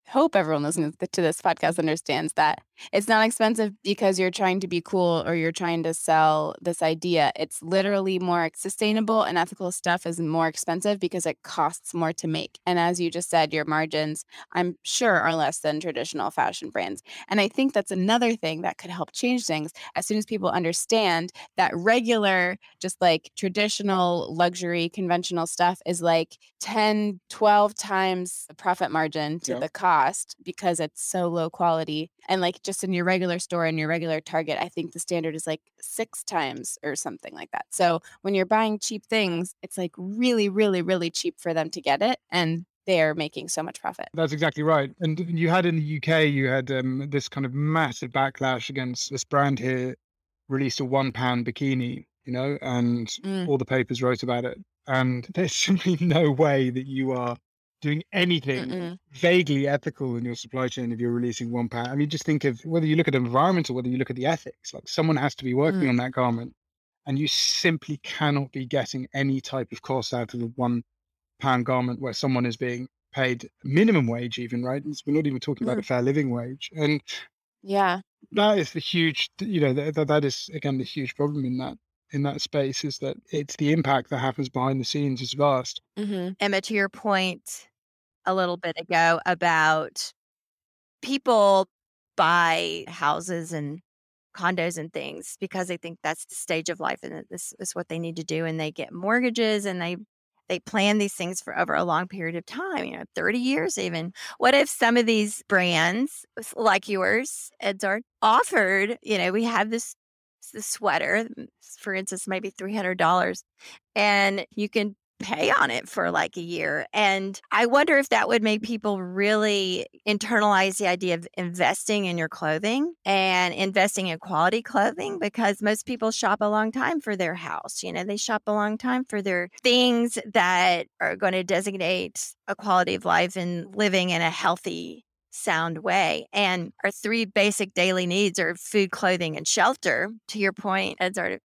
hope everyone listening to this podcast understands that It's not expensive because you're trying to be cool or you're trying to sell this idea. It's literally more sustainable and ethical stuff is more expensive because it costs more to make. And as you just said, your margins, I'm sure, are less than traditional fashion brands. And I think that's another thing that could help change things as soon as people understand that regular, just like traditional luxury, conventional stuff is like 10, 12 times the profit margin to the cost because it's so low quality. And like just in your regular store and your regular Target, I think the standard is like six times or something like that. So when you're buying cheap things, it's like really, really, really cheap for them to get it. And they're making so much profit. That's exactly right. And you had in the UK, you had um, this kind of massive backlash against this brand here released a one pound bikini, you know, and Mm. all the papers wrote about it. And there's simply no way that you are doing anything Mm-mm. vaguely ethical in your supply chain if you're releasing one pound. I mean, just think of whether you look at the environment or whether you look at the ethics. Like someone has to be working Mm. on that garment, and you simply cannot be getting any type of cost out of a one pound garment where someone is being paid minimum wage, even right? It's- We're not even talking about a fair living wage, and Yeah. that is the huge, you know, that that is again the huge problem in that in that space is that it's the impact that happens behind the scenes is vast. Mm-hmm. Emma, to your point a little bit ago about people buy houses and condos and things because they think that's the stage of life and this is what they need to do and they get mortgages and they they plan these things for over a long period of time you know 30 years even. What if some of these brands like yours edzard offered you know we have this this sweater for instance maybe $300 and you can pay on it for like a year. And I wonder if that would make people really internalize the idea of investing in your clothing and investing in quality clothing because most people shop a long time for their house. You know, they shop a long time for their things that are going to designate a quality of life and living in a healthy sound way. And our three basic daily needs are food, clothing, and shelter. To your point, Edzard,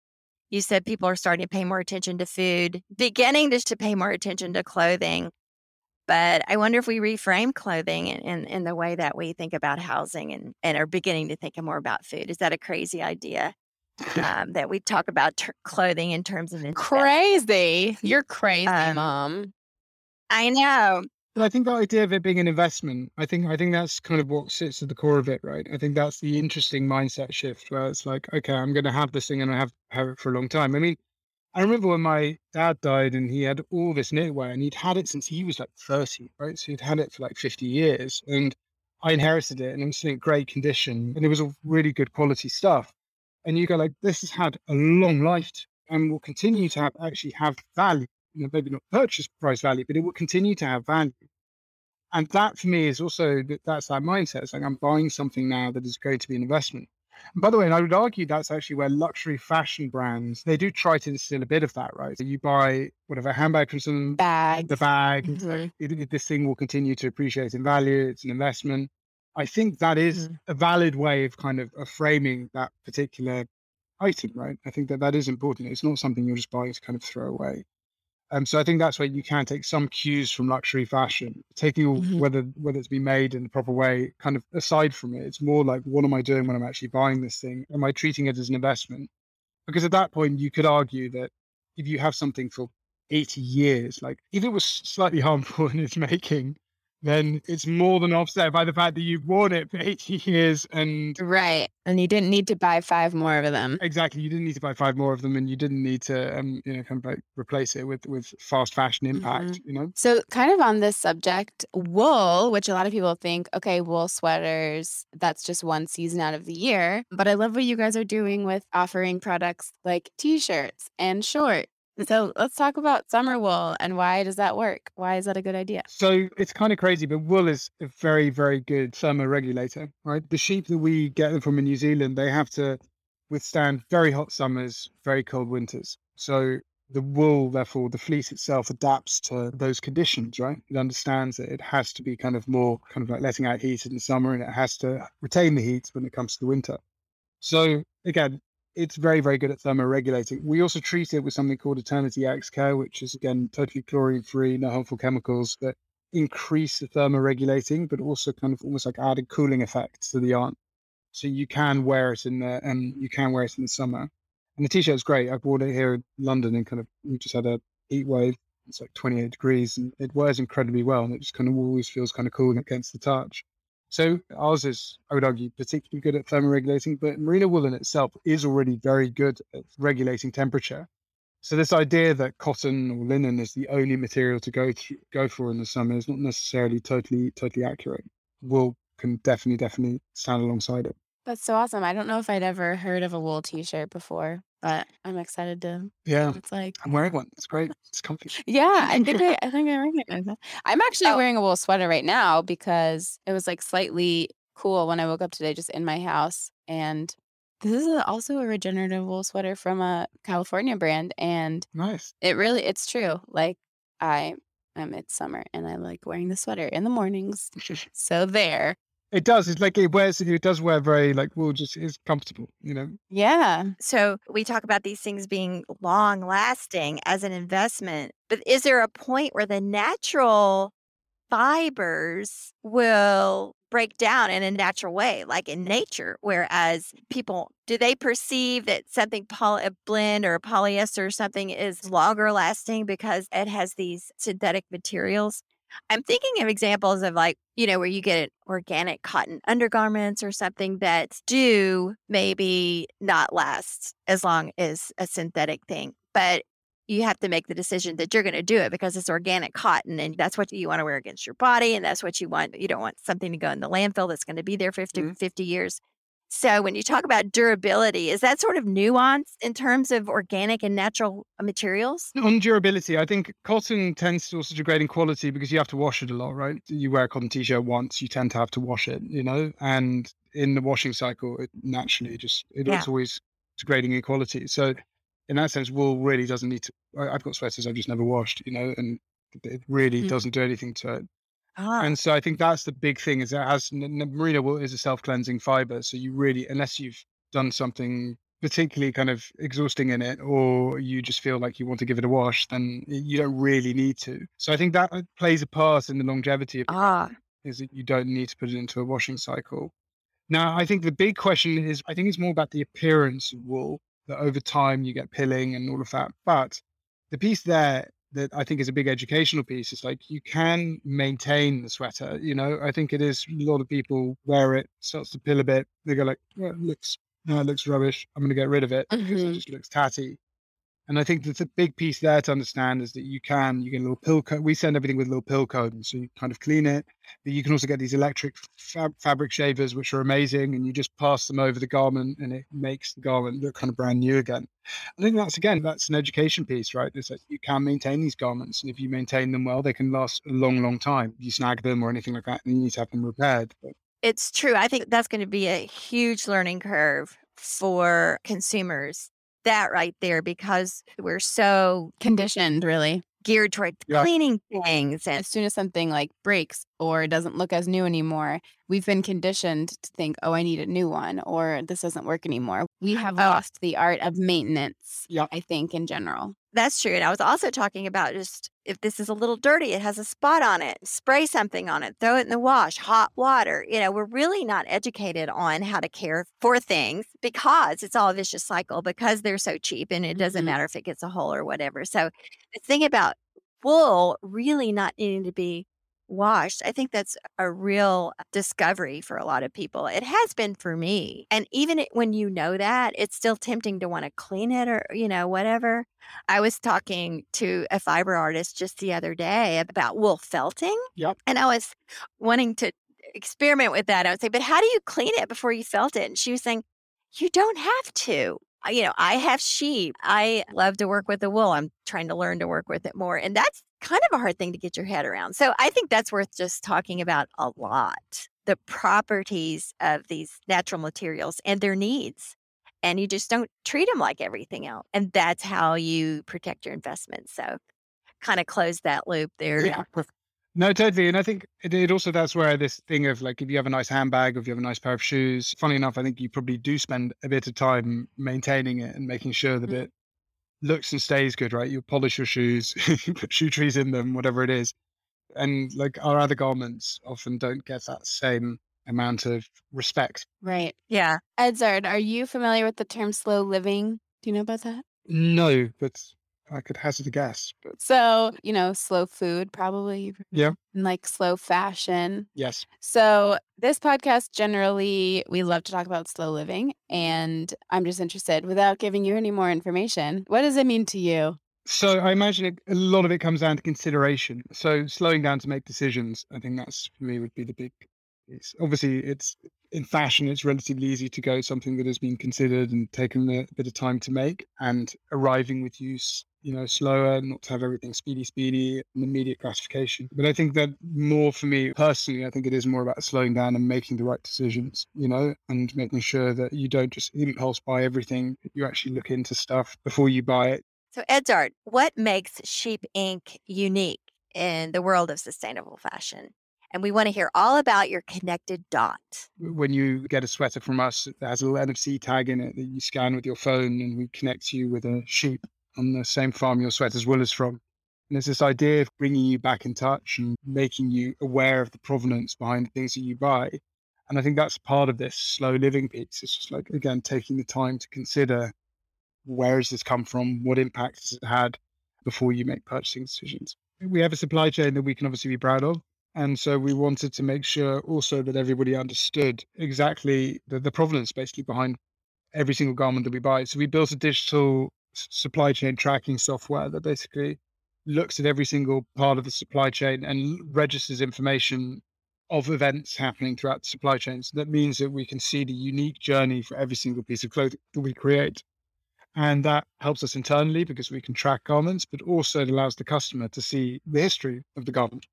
you said people are starting to pay more attention to food, beginning just to pay more attention to clothing. But I wonder if we reframe clothing in, in, in the way that we think about housing and, and are beginning to think more about food. Is that a crazy idea? Um, that we talk about ter- clothing in terms of Crazy. You're crazy, Um, mom. I know. I think the idea of it being an investment, I think I think that's kind of what sits at the core of it, right? I think that's the interesting mindset shift where it's like, okay, I'm going to have this thing and I have have it for a long time. I mean, I remember when my dad died and he had all this knitwear and he'd had it since he was like 30, right? So he'd had it for like 50 years and I inherited it and it was in great condition and it was all really good quality stuff. And you go like, this has had a long life and will continue to have actually have value. You know, maybe not purchase price value, but it will continue to have value. And that for me is also that that's that mindset. It's like I'm buying something now that is going to be an investment. And by the way, and I would argue that's actually where luxury fashion brands they do try to instill a bit of that, right? So you buy whatever handbag from some Bag. the bag, like, Mhm. it, it- this thing will continue to appreciate in value. It's an investment. I think that is Mhm. a valid way of kind of, of framing that particular item, right? I think that that is important. It's not something you're just buying to kind of throw away. Um, so I think that's where you can take some cues from luxury fashion, taking Mhm. whether whether it's been made in the proper way, kind of aside from it. It's more like, what am I doing when I'm actually buying this thing? Am I treating it as an investment? Because at that point, you could argue that if you have something for 80 years, like if it was slightly harmful in its making, then it's more than offset by the fact that you've worn it for 80 years and Right. And you didn't need to buy five more of them. exactly you didn't need to buy five more of them and you didn't need to um you know kind of like replace it with with fast fashion impact you know So, kind of on this subject, wool, which a lot of people think, okay, wool sweaters, that's just one season out of the year. But I love what you guys are doing with offering products like t shirts and shorts. So, let's talk about summer wool and why does that work? Why is that a good idea? So it's kind of crazy, but wool is a very, very good thermo regulator, right? The sheep that we get them from in New Zealand, they have to withstand very hot summers, very cold winters. So the wool, therefore, the fleece itself adapts to those conditions, right? It understands that it has to be kind of more kind of like letting out heat in the summer and it has to retain the heat when it comes to the winter. So again, it's very, very good at thermoregulating. We also treat it with something called Eternity X Care, which is again totally chlorine free, no harmful chemicals that increase the thermoregulating, but also kind of almost like added cooling effects to the yarn. so you can wear it in the and you can wear it in the summer. And the t-shirt's great. I bought it here in London and kind of we just had a heat wave. It's like 28 degrees and it wears incredibly well and it just kind of always feels kind of cool against the touch. So ours is, I would argue, particularly good at thermoregulating, but merino woolen itself is already very good at regulating temperature. So this idea that cotton or linen is the only material to go through, go for in the summer is not necessarily totally totally accurate. Wool can definitely definitely stand alongside it. That's so awesome. I don't know if I'd ever heard of a wool t-shirt before, but I'm excited to Yeah, it's like I'm wearing one. It's great. It's comfy. Yeah, I think I, I think I recognize that. I'm actually Oh. wearing a wool sweater right now because it was like slightly cool when I woke up today just in my house. And this is a, also a regenerative wool sweater from a California brand. And Nice. it really, it's true. Like I am, it's summer and I like wearing the sweater in the mornings. So there. It does. It's like it wears. It does wear very like wool. Just is comfortable. You know. Yeah. So we talk about these things being long lasting as an investment, but is there a point where the natural fibers will break down in a natural way, like in nature? Whereas people, do they perceive that something poly, a blend or a polyester or something is longer lasting because it has these synthetic materials? I'm thinking of examples of like, you know, where you get organic cotton undergarments or something that do maybe not last as long as a synthetic thing. But you have to make the decision that you're going to do it because it's organic cotton and that's what you want to wear against your body and that's what you want. You don't want something to go in the landfill that's going to be there for 50, Mhm. 50 years. So when you talk about durability, is that sort of nuance in terms of organic and natural materials? On durability, I think cotton tends to also degrade in quality because you have to wash it a lot, right? You wear a cotton t-shirt once, you tend to have to wash it, you know, and in the washing cycle, it naturally just it Yeah. it's always degrading in quality. So in that sense, wool really doesn't need to. I- I've got sweaters I've just never washed, you know, and it really Mm. doesn't do anything to it. Ah, And so I think that's the big thing is it has merino wool is a self-cleansing fiber. So you really, unless you've done something particularly kind of exhausting in it, or you just feel like you want to give it a wash, then you don't really need to. So I think that uh, plays a part in the longevity of it, ah, is that you don't need to put it into a washing cycle. Now, I think the big question is, I think it's more about the appearance of wool, that over time you get pilling and all of that. But the piece there that I think is a big educational piece It's like you can maintain the sweater. You know, I think it is a lot of people wear it, starts to pill a bit. They go like, well, it looks, no, it looks rubbish. I'm going to get rid of it because it mm-hmm. just looks tatty. And I think that the big piece there to understand is that you can, you get a little pill coat. We send everything with a little pill. And so you kind of clean it. But you can also get these electric fab- fabric shavers, which are amazing. And you just pass them over the garment and it makes the garment look kind of brand new again. I think that's, again, that's an education piece, right? It's like you can maintain these garments. And if you maintain them well, they can last a long, long time. You snag them or anything like that, and you need to have them repaired. But it's true. I think that's going to be a huge learning curve for consumers. That right there, because we're so Conditioned, really. geared toward Yeah. cleaning things and As soon as something like breaks or doesn't look as new anymore, we've been conditioned to think, oh, I need a new one or this doesn't work anymore. We have Oh. lost the art of maintenance, Yeah. I think, in general. That's true. And I was also talking about just if this is a little dirty, it has a spot on it, spray something on it, throw it in the wash, hot water. You know, we're really not educated on how to care for things because it's all a vicious cycle because they're so cheap and it doesn't Mhm. matter if it gets a hole or whatever. So the thing about wool really not needing to be washed, I think that's a real uh, discovery for a lot of people. It has been for me. And even when you know that, it's still tempting to want to clean it or, you know, whatever. I was talking to a fiber artist just the other day about wool felting. Yep. And I was wanting to experiment with that. I would say, but how do you clean it before you felt it? And she was saying, you don't have to. You know, I have sheep. I love to work with the wool. I'm trying to learn to work with it more. And that's kind of a hard thing to get your head around. So I think that's worth just talking about a lot the properties of these natural materials and their needs. And you just don't treat them like everything else. And that's how you protect your investments. So kind of close that loop there. Yeah. No, totally. And I think it, it also that's where this thing of like if you have a nice handbag or if you have a nice pair of shoes, funny enough, I think you probably do spend a bit of time maintaining it and making sure that Mhm. it looks and stays good, right? You polish your shoes, you put shoe trees in them, whatever it is. And like our other garments often don't get that same amount of respect. Right. Yeah. Edzard, are you familiar with the term slow living? Do you know about that? No, but I could hazard a guess. But So, you know, slow food, probably. Yeah. And like slow fashion. yes, So, this podcast generally, we love to talk about slow living. And I'm just interested, without giving you any more information, what does it mean to you? So I imagine it, a lot of it comes down to consideration. So slowing down to make decisions, I think that's for me would be the big piece. Obviously, it's in fashion, it's relatively easy to go something that has been considered and taken a bit of time to make, and arriving with use, you know, slower, not to have everything speedy, speedy, and immediate gratification. But I think that more for me personally, I think it is more about slowing down and making the right decisions, you know, and making sure that you don't just impulse buy everything. You actually look into stuff before you buy it So, Edzard, what makes Sheep Inc. unique in the world of sustainable fashion? And we want to hear all about your connected dot. when you get a sweater from us that has a little NFC tag in it that you scan with your phone and we connect you with a sheep on the same farm your sweater's wool is from. And there's this idea of bringing you back in touch and making you aware of the provenance behind the things that you buy. And I think that's part of this slow living piece. It's just like, again, taking the time to consider where has this come from? What impact has it had before you make purchasing decisions? We have a supply chain that we can obviously be proud of. And so we wanted to make sure also that everybody understood exactly the, the provenance basically behind every single garment that we buy. So we built a digital supply chain tracking software that basically looks at every single part of the supply chain and registers information of events happening throughout the supply chains. That means that we can see the unique journey for every single piece of clothing that we create. And that helps us internally because we can track garments, but also it allows the customer to see the history of the garment.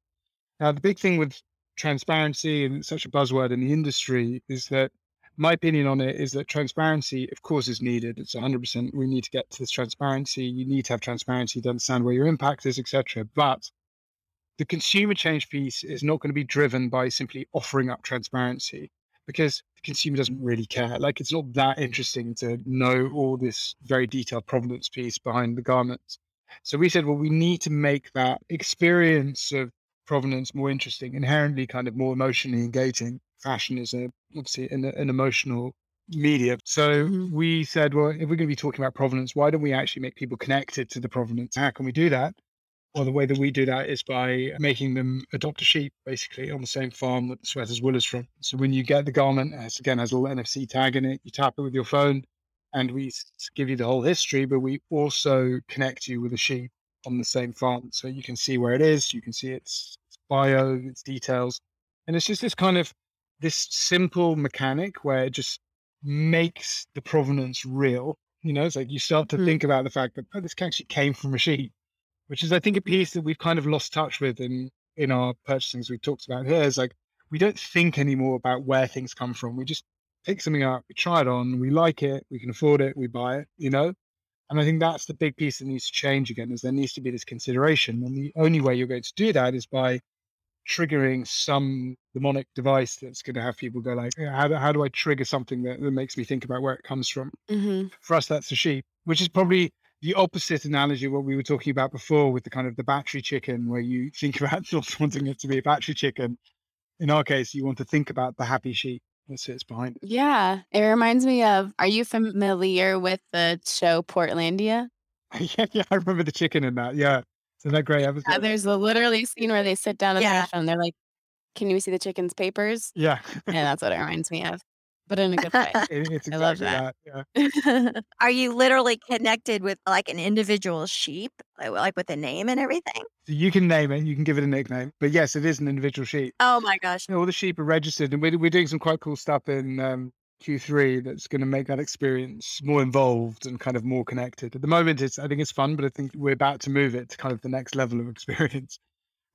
Now, the big thing with transparency, and such a buzzword in the industry, is that my opinion on it is that transparency, of course, is needed. It's 100%. We need to get to this transparency. You need to have transparency to understand where your impact is, etc. But the consumer change piece is not going to be driven by simply offering up transparency because the consumer doesn't really care. Like it's not that interesting to know all this very detailed provenance piece behind the garments. So we said, well, we need to make that experience of provenance more interesting, inherently kind of more emotionally engaging. Fashion is a obviously an, an emotional media. So Mhm. we said, well, if we're going to be talking about provenance, why don't we actually make people connected to the provenance? How can we do that? Well, the way that we do that is by making them adopt a sheep, basically, on the same farm that the sweater's wool is from. So when you get the garment, it again has a little NFC tag in it, you tap it with your phone, and we give you the whole history, but we also connect you with a sheep on the same farm. So you can see where it is, you can see its bio, its details. And it's just this kind of this simple mechanic where it just makes the provenance real. You know, it's like you start to Mhm. think about the fact that oh, this actually came from a sheep which is I think a piece that we've kind of lost touch with in in our purchasing as we've talked about here is like we don't think anymore about where things come from. We just pick something up, we try it on, we like it, we can afford it, we buy it, you know? And I think that's the big piece that needs to change again is there needs to be this consideration. And the only way you're going to do that is by triggering some mnemonic device that's going to have people go like, "Yeah, how, do- how do I trigger something that, that makes me think about where it comes from? Mm-hmm. for us that's a sheep which is probably the opposite analogy of what we were talking about before with the kind of the battery chicken where you think about not wanting it to be a battery chicken in our case you want to think about the happy sheep that sits behind it Yeah. It reminds me of are you familiar with the show Portlandia? yeah yeah i remember the chicken in that yeah isn't that great episode Uh, there's a literally scene where they sit down at Yeah. the restaurant and they're like, Can you see the chicken's papers? yeah And that's what it reminds me of. But in a good way. it- exactly I love that. yeah Are you literally connected with like an individual sheep, like, like with a name and everything? so you can name it you can give it a nickname but yes it is an individual sheep Oh my gosh. all the sheep are registered and we're, we're doing some quite cool stuff in um, q3 that's going to make that experience more involved and kind of more connected. At the moment it's i think it's fun but i think we're about to move it to kind of the next level of experience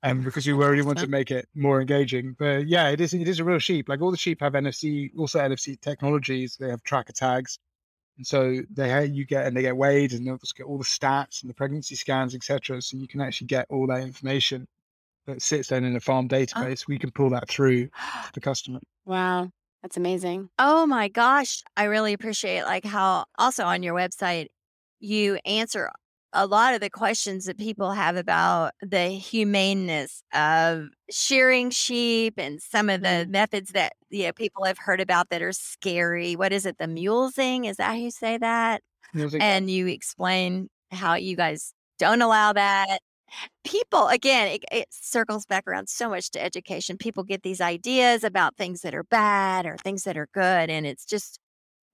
um, because we really want to make it more engaging. But yeah it is it is a real sheep. Like all the sheep have nfc also nfc technologies. They have tracker tags. And so they you get and they get weighed and they'll just get all the stats and the pregnancy scans etc so you can actually get all that information that sits then in a farm database. We can pull that through to the customer. Wow. That's amazing. Oh my gosh. I really appreciate like how also on your website you answer a lot of the questions that people have about the humaneness of shearing sheep and some of the mm-hmm. methods that you know people have heard about that are scary. What is it? The mulesing? Is that how you say that? Music. And you explain how you guys don't allow that. People, again, it, it circles back around so much to education. People get these ideas about things that are bad or things that are good, and it's just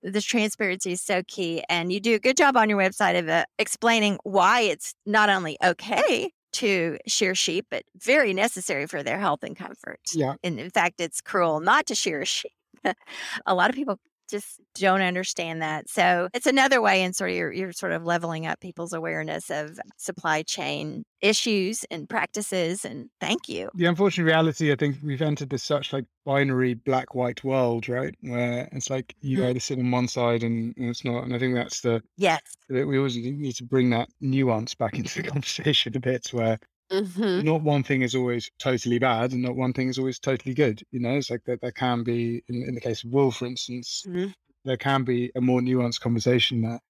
the transparency is so key. And you do a good job on your website of uh, explaining why it's not only okay to shear sheep, but very necessary for their health and comfort. yeah. And in fact, it's cruel not to shear sheep. a lot of people just don't understand that. So it's another way in sort of you're, you're sort of leveling up people's awareness of supply chain issues and practices. And thank you. The unfortunate reality, I think we've entered this such like binary black white world, right? Where it's like you Mhm. either sit on one side and, and it's not. And I think that's the Yes. we always need to bring that nuance back into the conversation a bit, where Mm-hmm. not one thing is always totally bad and not one thing is always totally good. You know, it's like that there can be, in, in the case of wool, for instance, Mhm. there can be a more nuanced conversation there,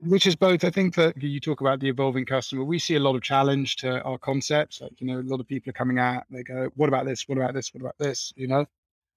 which is both. I think that you talk about the evolving customer. We see a lot of challenge to our concepts. Like, you know, a lot of people are coming out, they go, what about this? What about this? What about this? You know?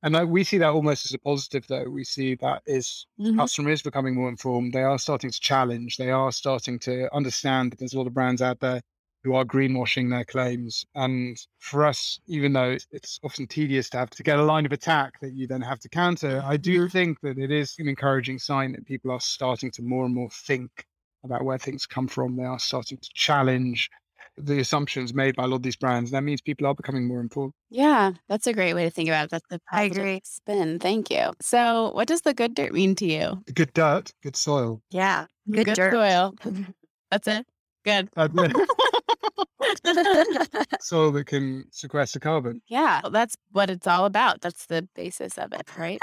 And we see that almost as a positive, though. We see that is Mhm. customer is becoming more informed. They are starting to challenge. They are starting to understand that there's a lot of brands out there who are greenwashing their claims. And for us, even though it's- it's often tedious to have to get a line of attack that you then have to counter, I do mm-hmm. think that it is an encouraging sign that people are starting to more and more think about where things come from. They are starting to challenge the assumptions made by a lot of these brands. That means people are becoming more informed. Yeah, that's a great way to think about it. That's the I agree. spin. Thank you. So, what does the good dirt mean to you? Good dirt, good soil. Yeah. Good dirt. soil. That's it. Good. Yeah, soil that can sequester carbon. Yeah, that's what it's all about. That's the basis of it, right?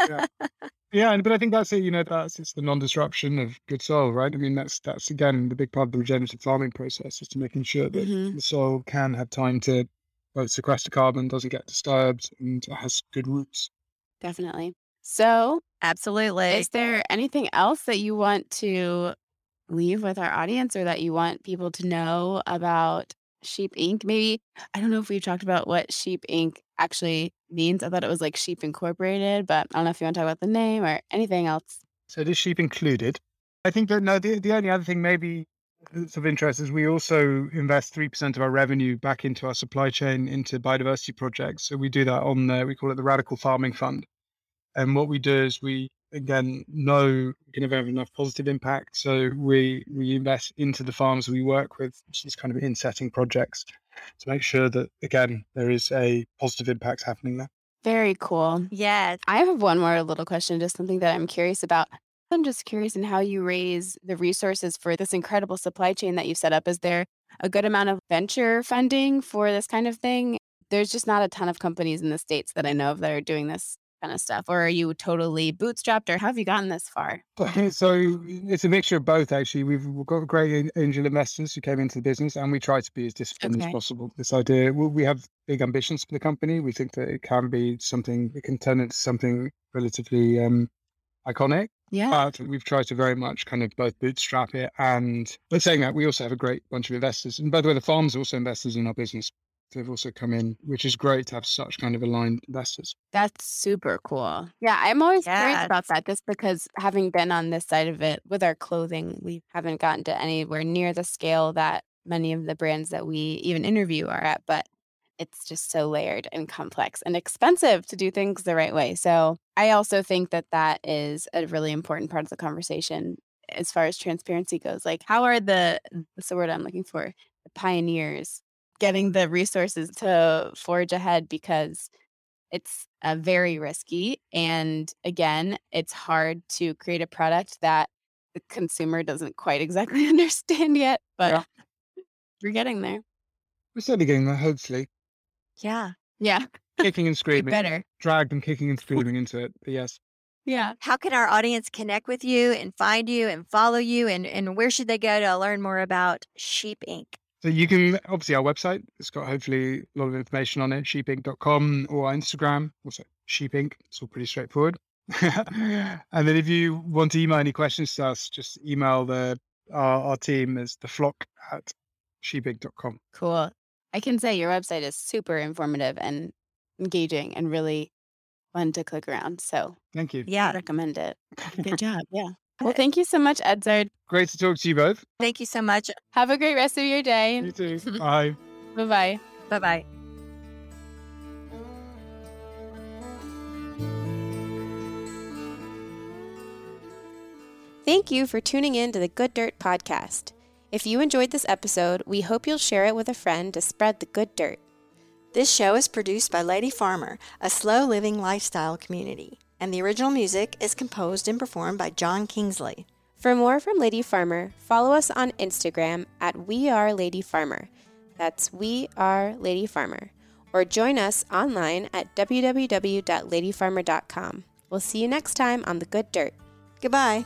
Yeah, and but I think that's it. You know, that's it's the non-disruption of good soil, right? I mean, that's that's again the big part of the regenerative farming process is to making sure that Mhm. the soil can have time to both sequester carbon, doesn't get disturbed, and has good roots. Definitely. So, Absolutely. is there anything else that you want to leave with our audience or that you want people to know about Sheep Inc? Maybe, I don't know if we've talked about what Sheep Inc actually means. I thought it was like Sheep Incorporated, but I don't know if you want to talk about the name or anything else. So this sheep included. I think that no, the the only other thing maybe that's of interest is we also invest three percent of our revenue back into our supply chain into biodiversity projects. So we do that on the, we call it the Radical Farming Fund. And what we do is we again know we can never have enough positive impact. So we we invest into the farms we work with, which is kind of insetting projects to make sure that again there is a positive impact happening there. Very cool. yes. I have one more little question, just something that I'm curious about. I'm just curious in how you raise the resources for this incredible supply chain that you've set up. Is there a good amount of venture funding for this kind of thing? There's just not a ton of companies in the States that I know of that are doing this kind of stuff. Or are you totally bootstrapped or how have you gotten this far? So it's a mixture of both. Actually, we've got great angel investors who came into the business, and we try to be as disciplined Okay. as possible. This idea, we we have big ambitions for the company. We think that it can be something, it can turn into something relatively um, iconic. Yeah. But we've tried to very much kind of both bootstrap it and, but saying that, we also have a great bunch of investors. And by the way, the farms also investors in our business. They've also come in, which is great to have such kind of aligned investors. That's super cool. Yeah, I'm always curious about that just because having been on this side of it with our clothing, we haven't gotten to anywhere near the scale that many of the brands that we even interview are at, but it's just so layered and complex and expensive to do things the right way. So I also think that that is a really important part of the conversation as far as transparency goes. Like, how are the, what's the word I'm looking for? The pioneers getting the resources to forge ahead because it's uh, very risky. And again, it's hard to create a product that the consumer doesn't quite exactly understand yet, but Yeah. we're getting there. We're certainly getting there, hopefully. Yeah. Yeah, Kicking and screaming, better. dragged and kicking and screaming into it. But yes. Yeah. How can our audience connect with you and find you and follow you? And, and where should they go to learn more about Sheep Inc? So you can obviously our website. It's got hopefully a lot of information on it. Sheepinc.com or our Instagram. Also Sheep Inc. It's all pretty straightforward. and then if you want to email any questions to us, just email the our, our team is the flock at sheepinc.com. Cool. I can say your website is super informative and engaging and really fun to click around. So Thank you. I Yeah. recommend it. Good job. Yeah. Well, thank you so much, Edzard. Great to talk to you both. Thank you so much. Have a great rest of your day. You too. Bye. Bye bye. Bye bye. Thank you for tuning in to the Good Dirt podcast. If you enjoyed this episode, we hope you'll share it with a friend to spread the good dirt. This show is produced by Lady Farmer, a slow living lifestyle community, and the original music is composed and performed by John Kingsley. For more from Lady Farmer, follow us on Instagram at We Are Lady Farmer. That's We Are Lady Farmer. Or join us online at www.ladyfarmer.com. We'll see you next time on The Good Dirt. Goodbye.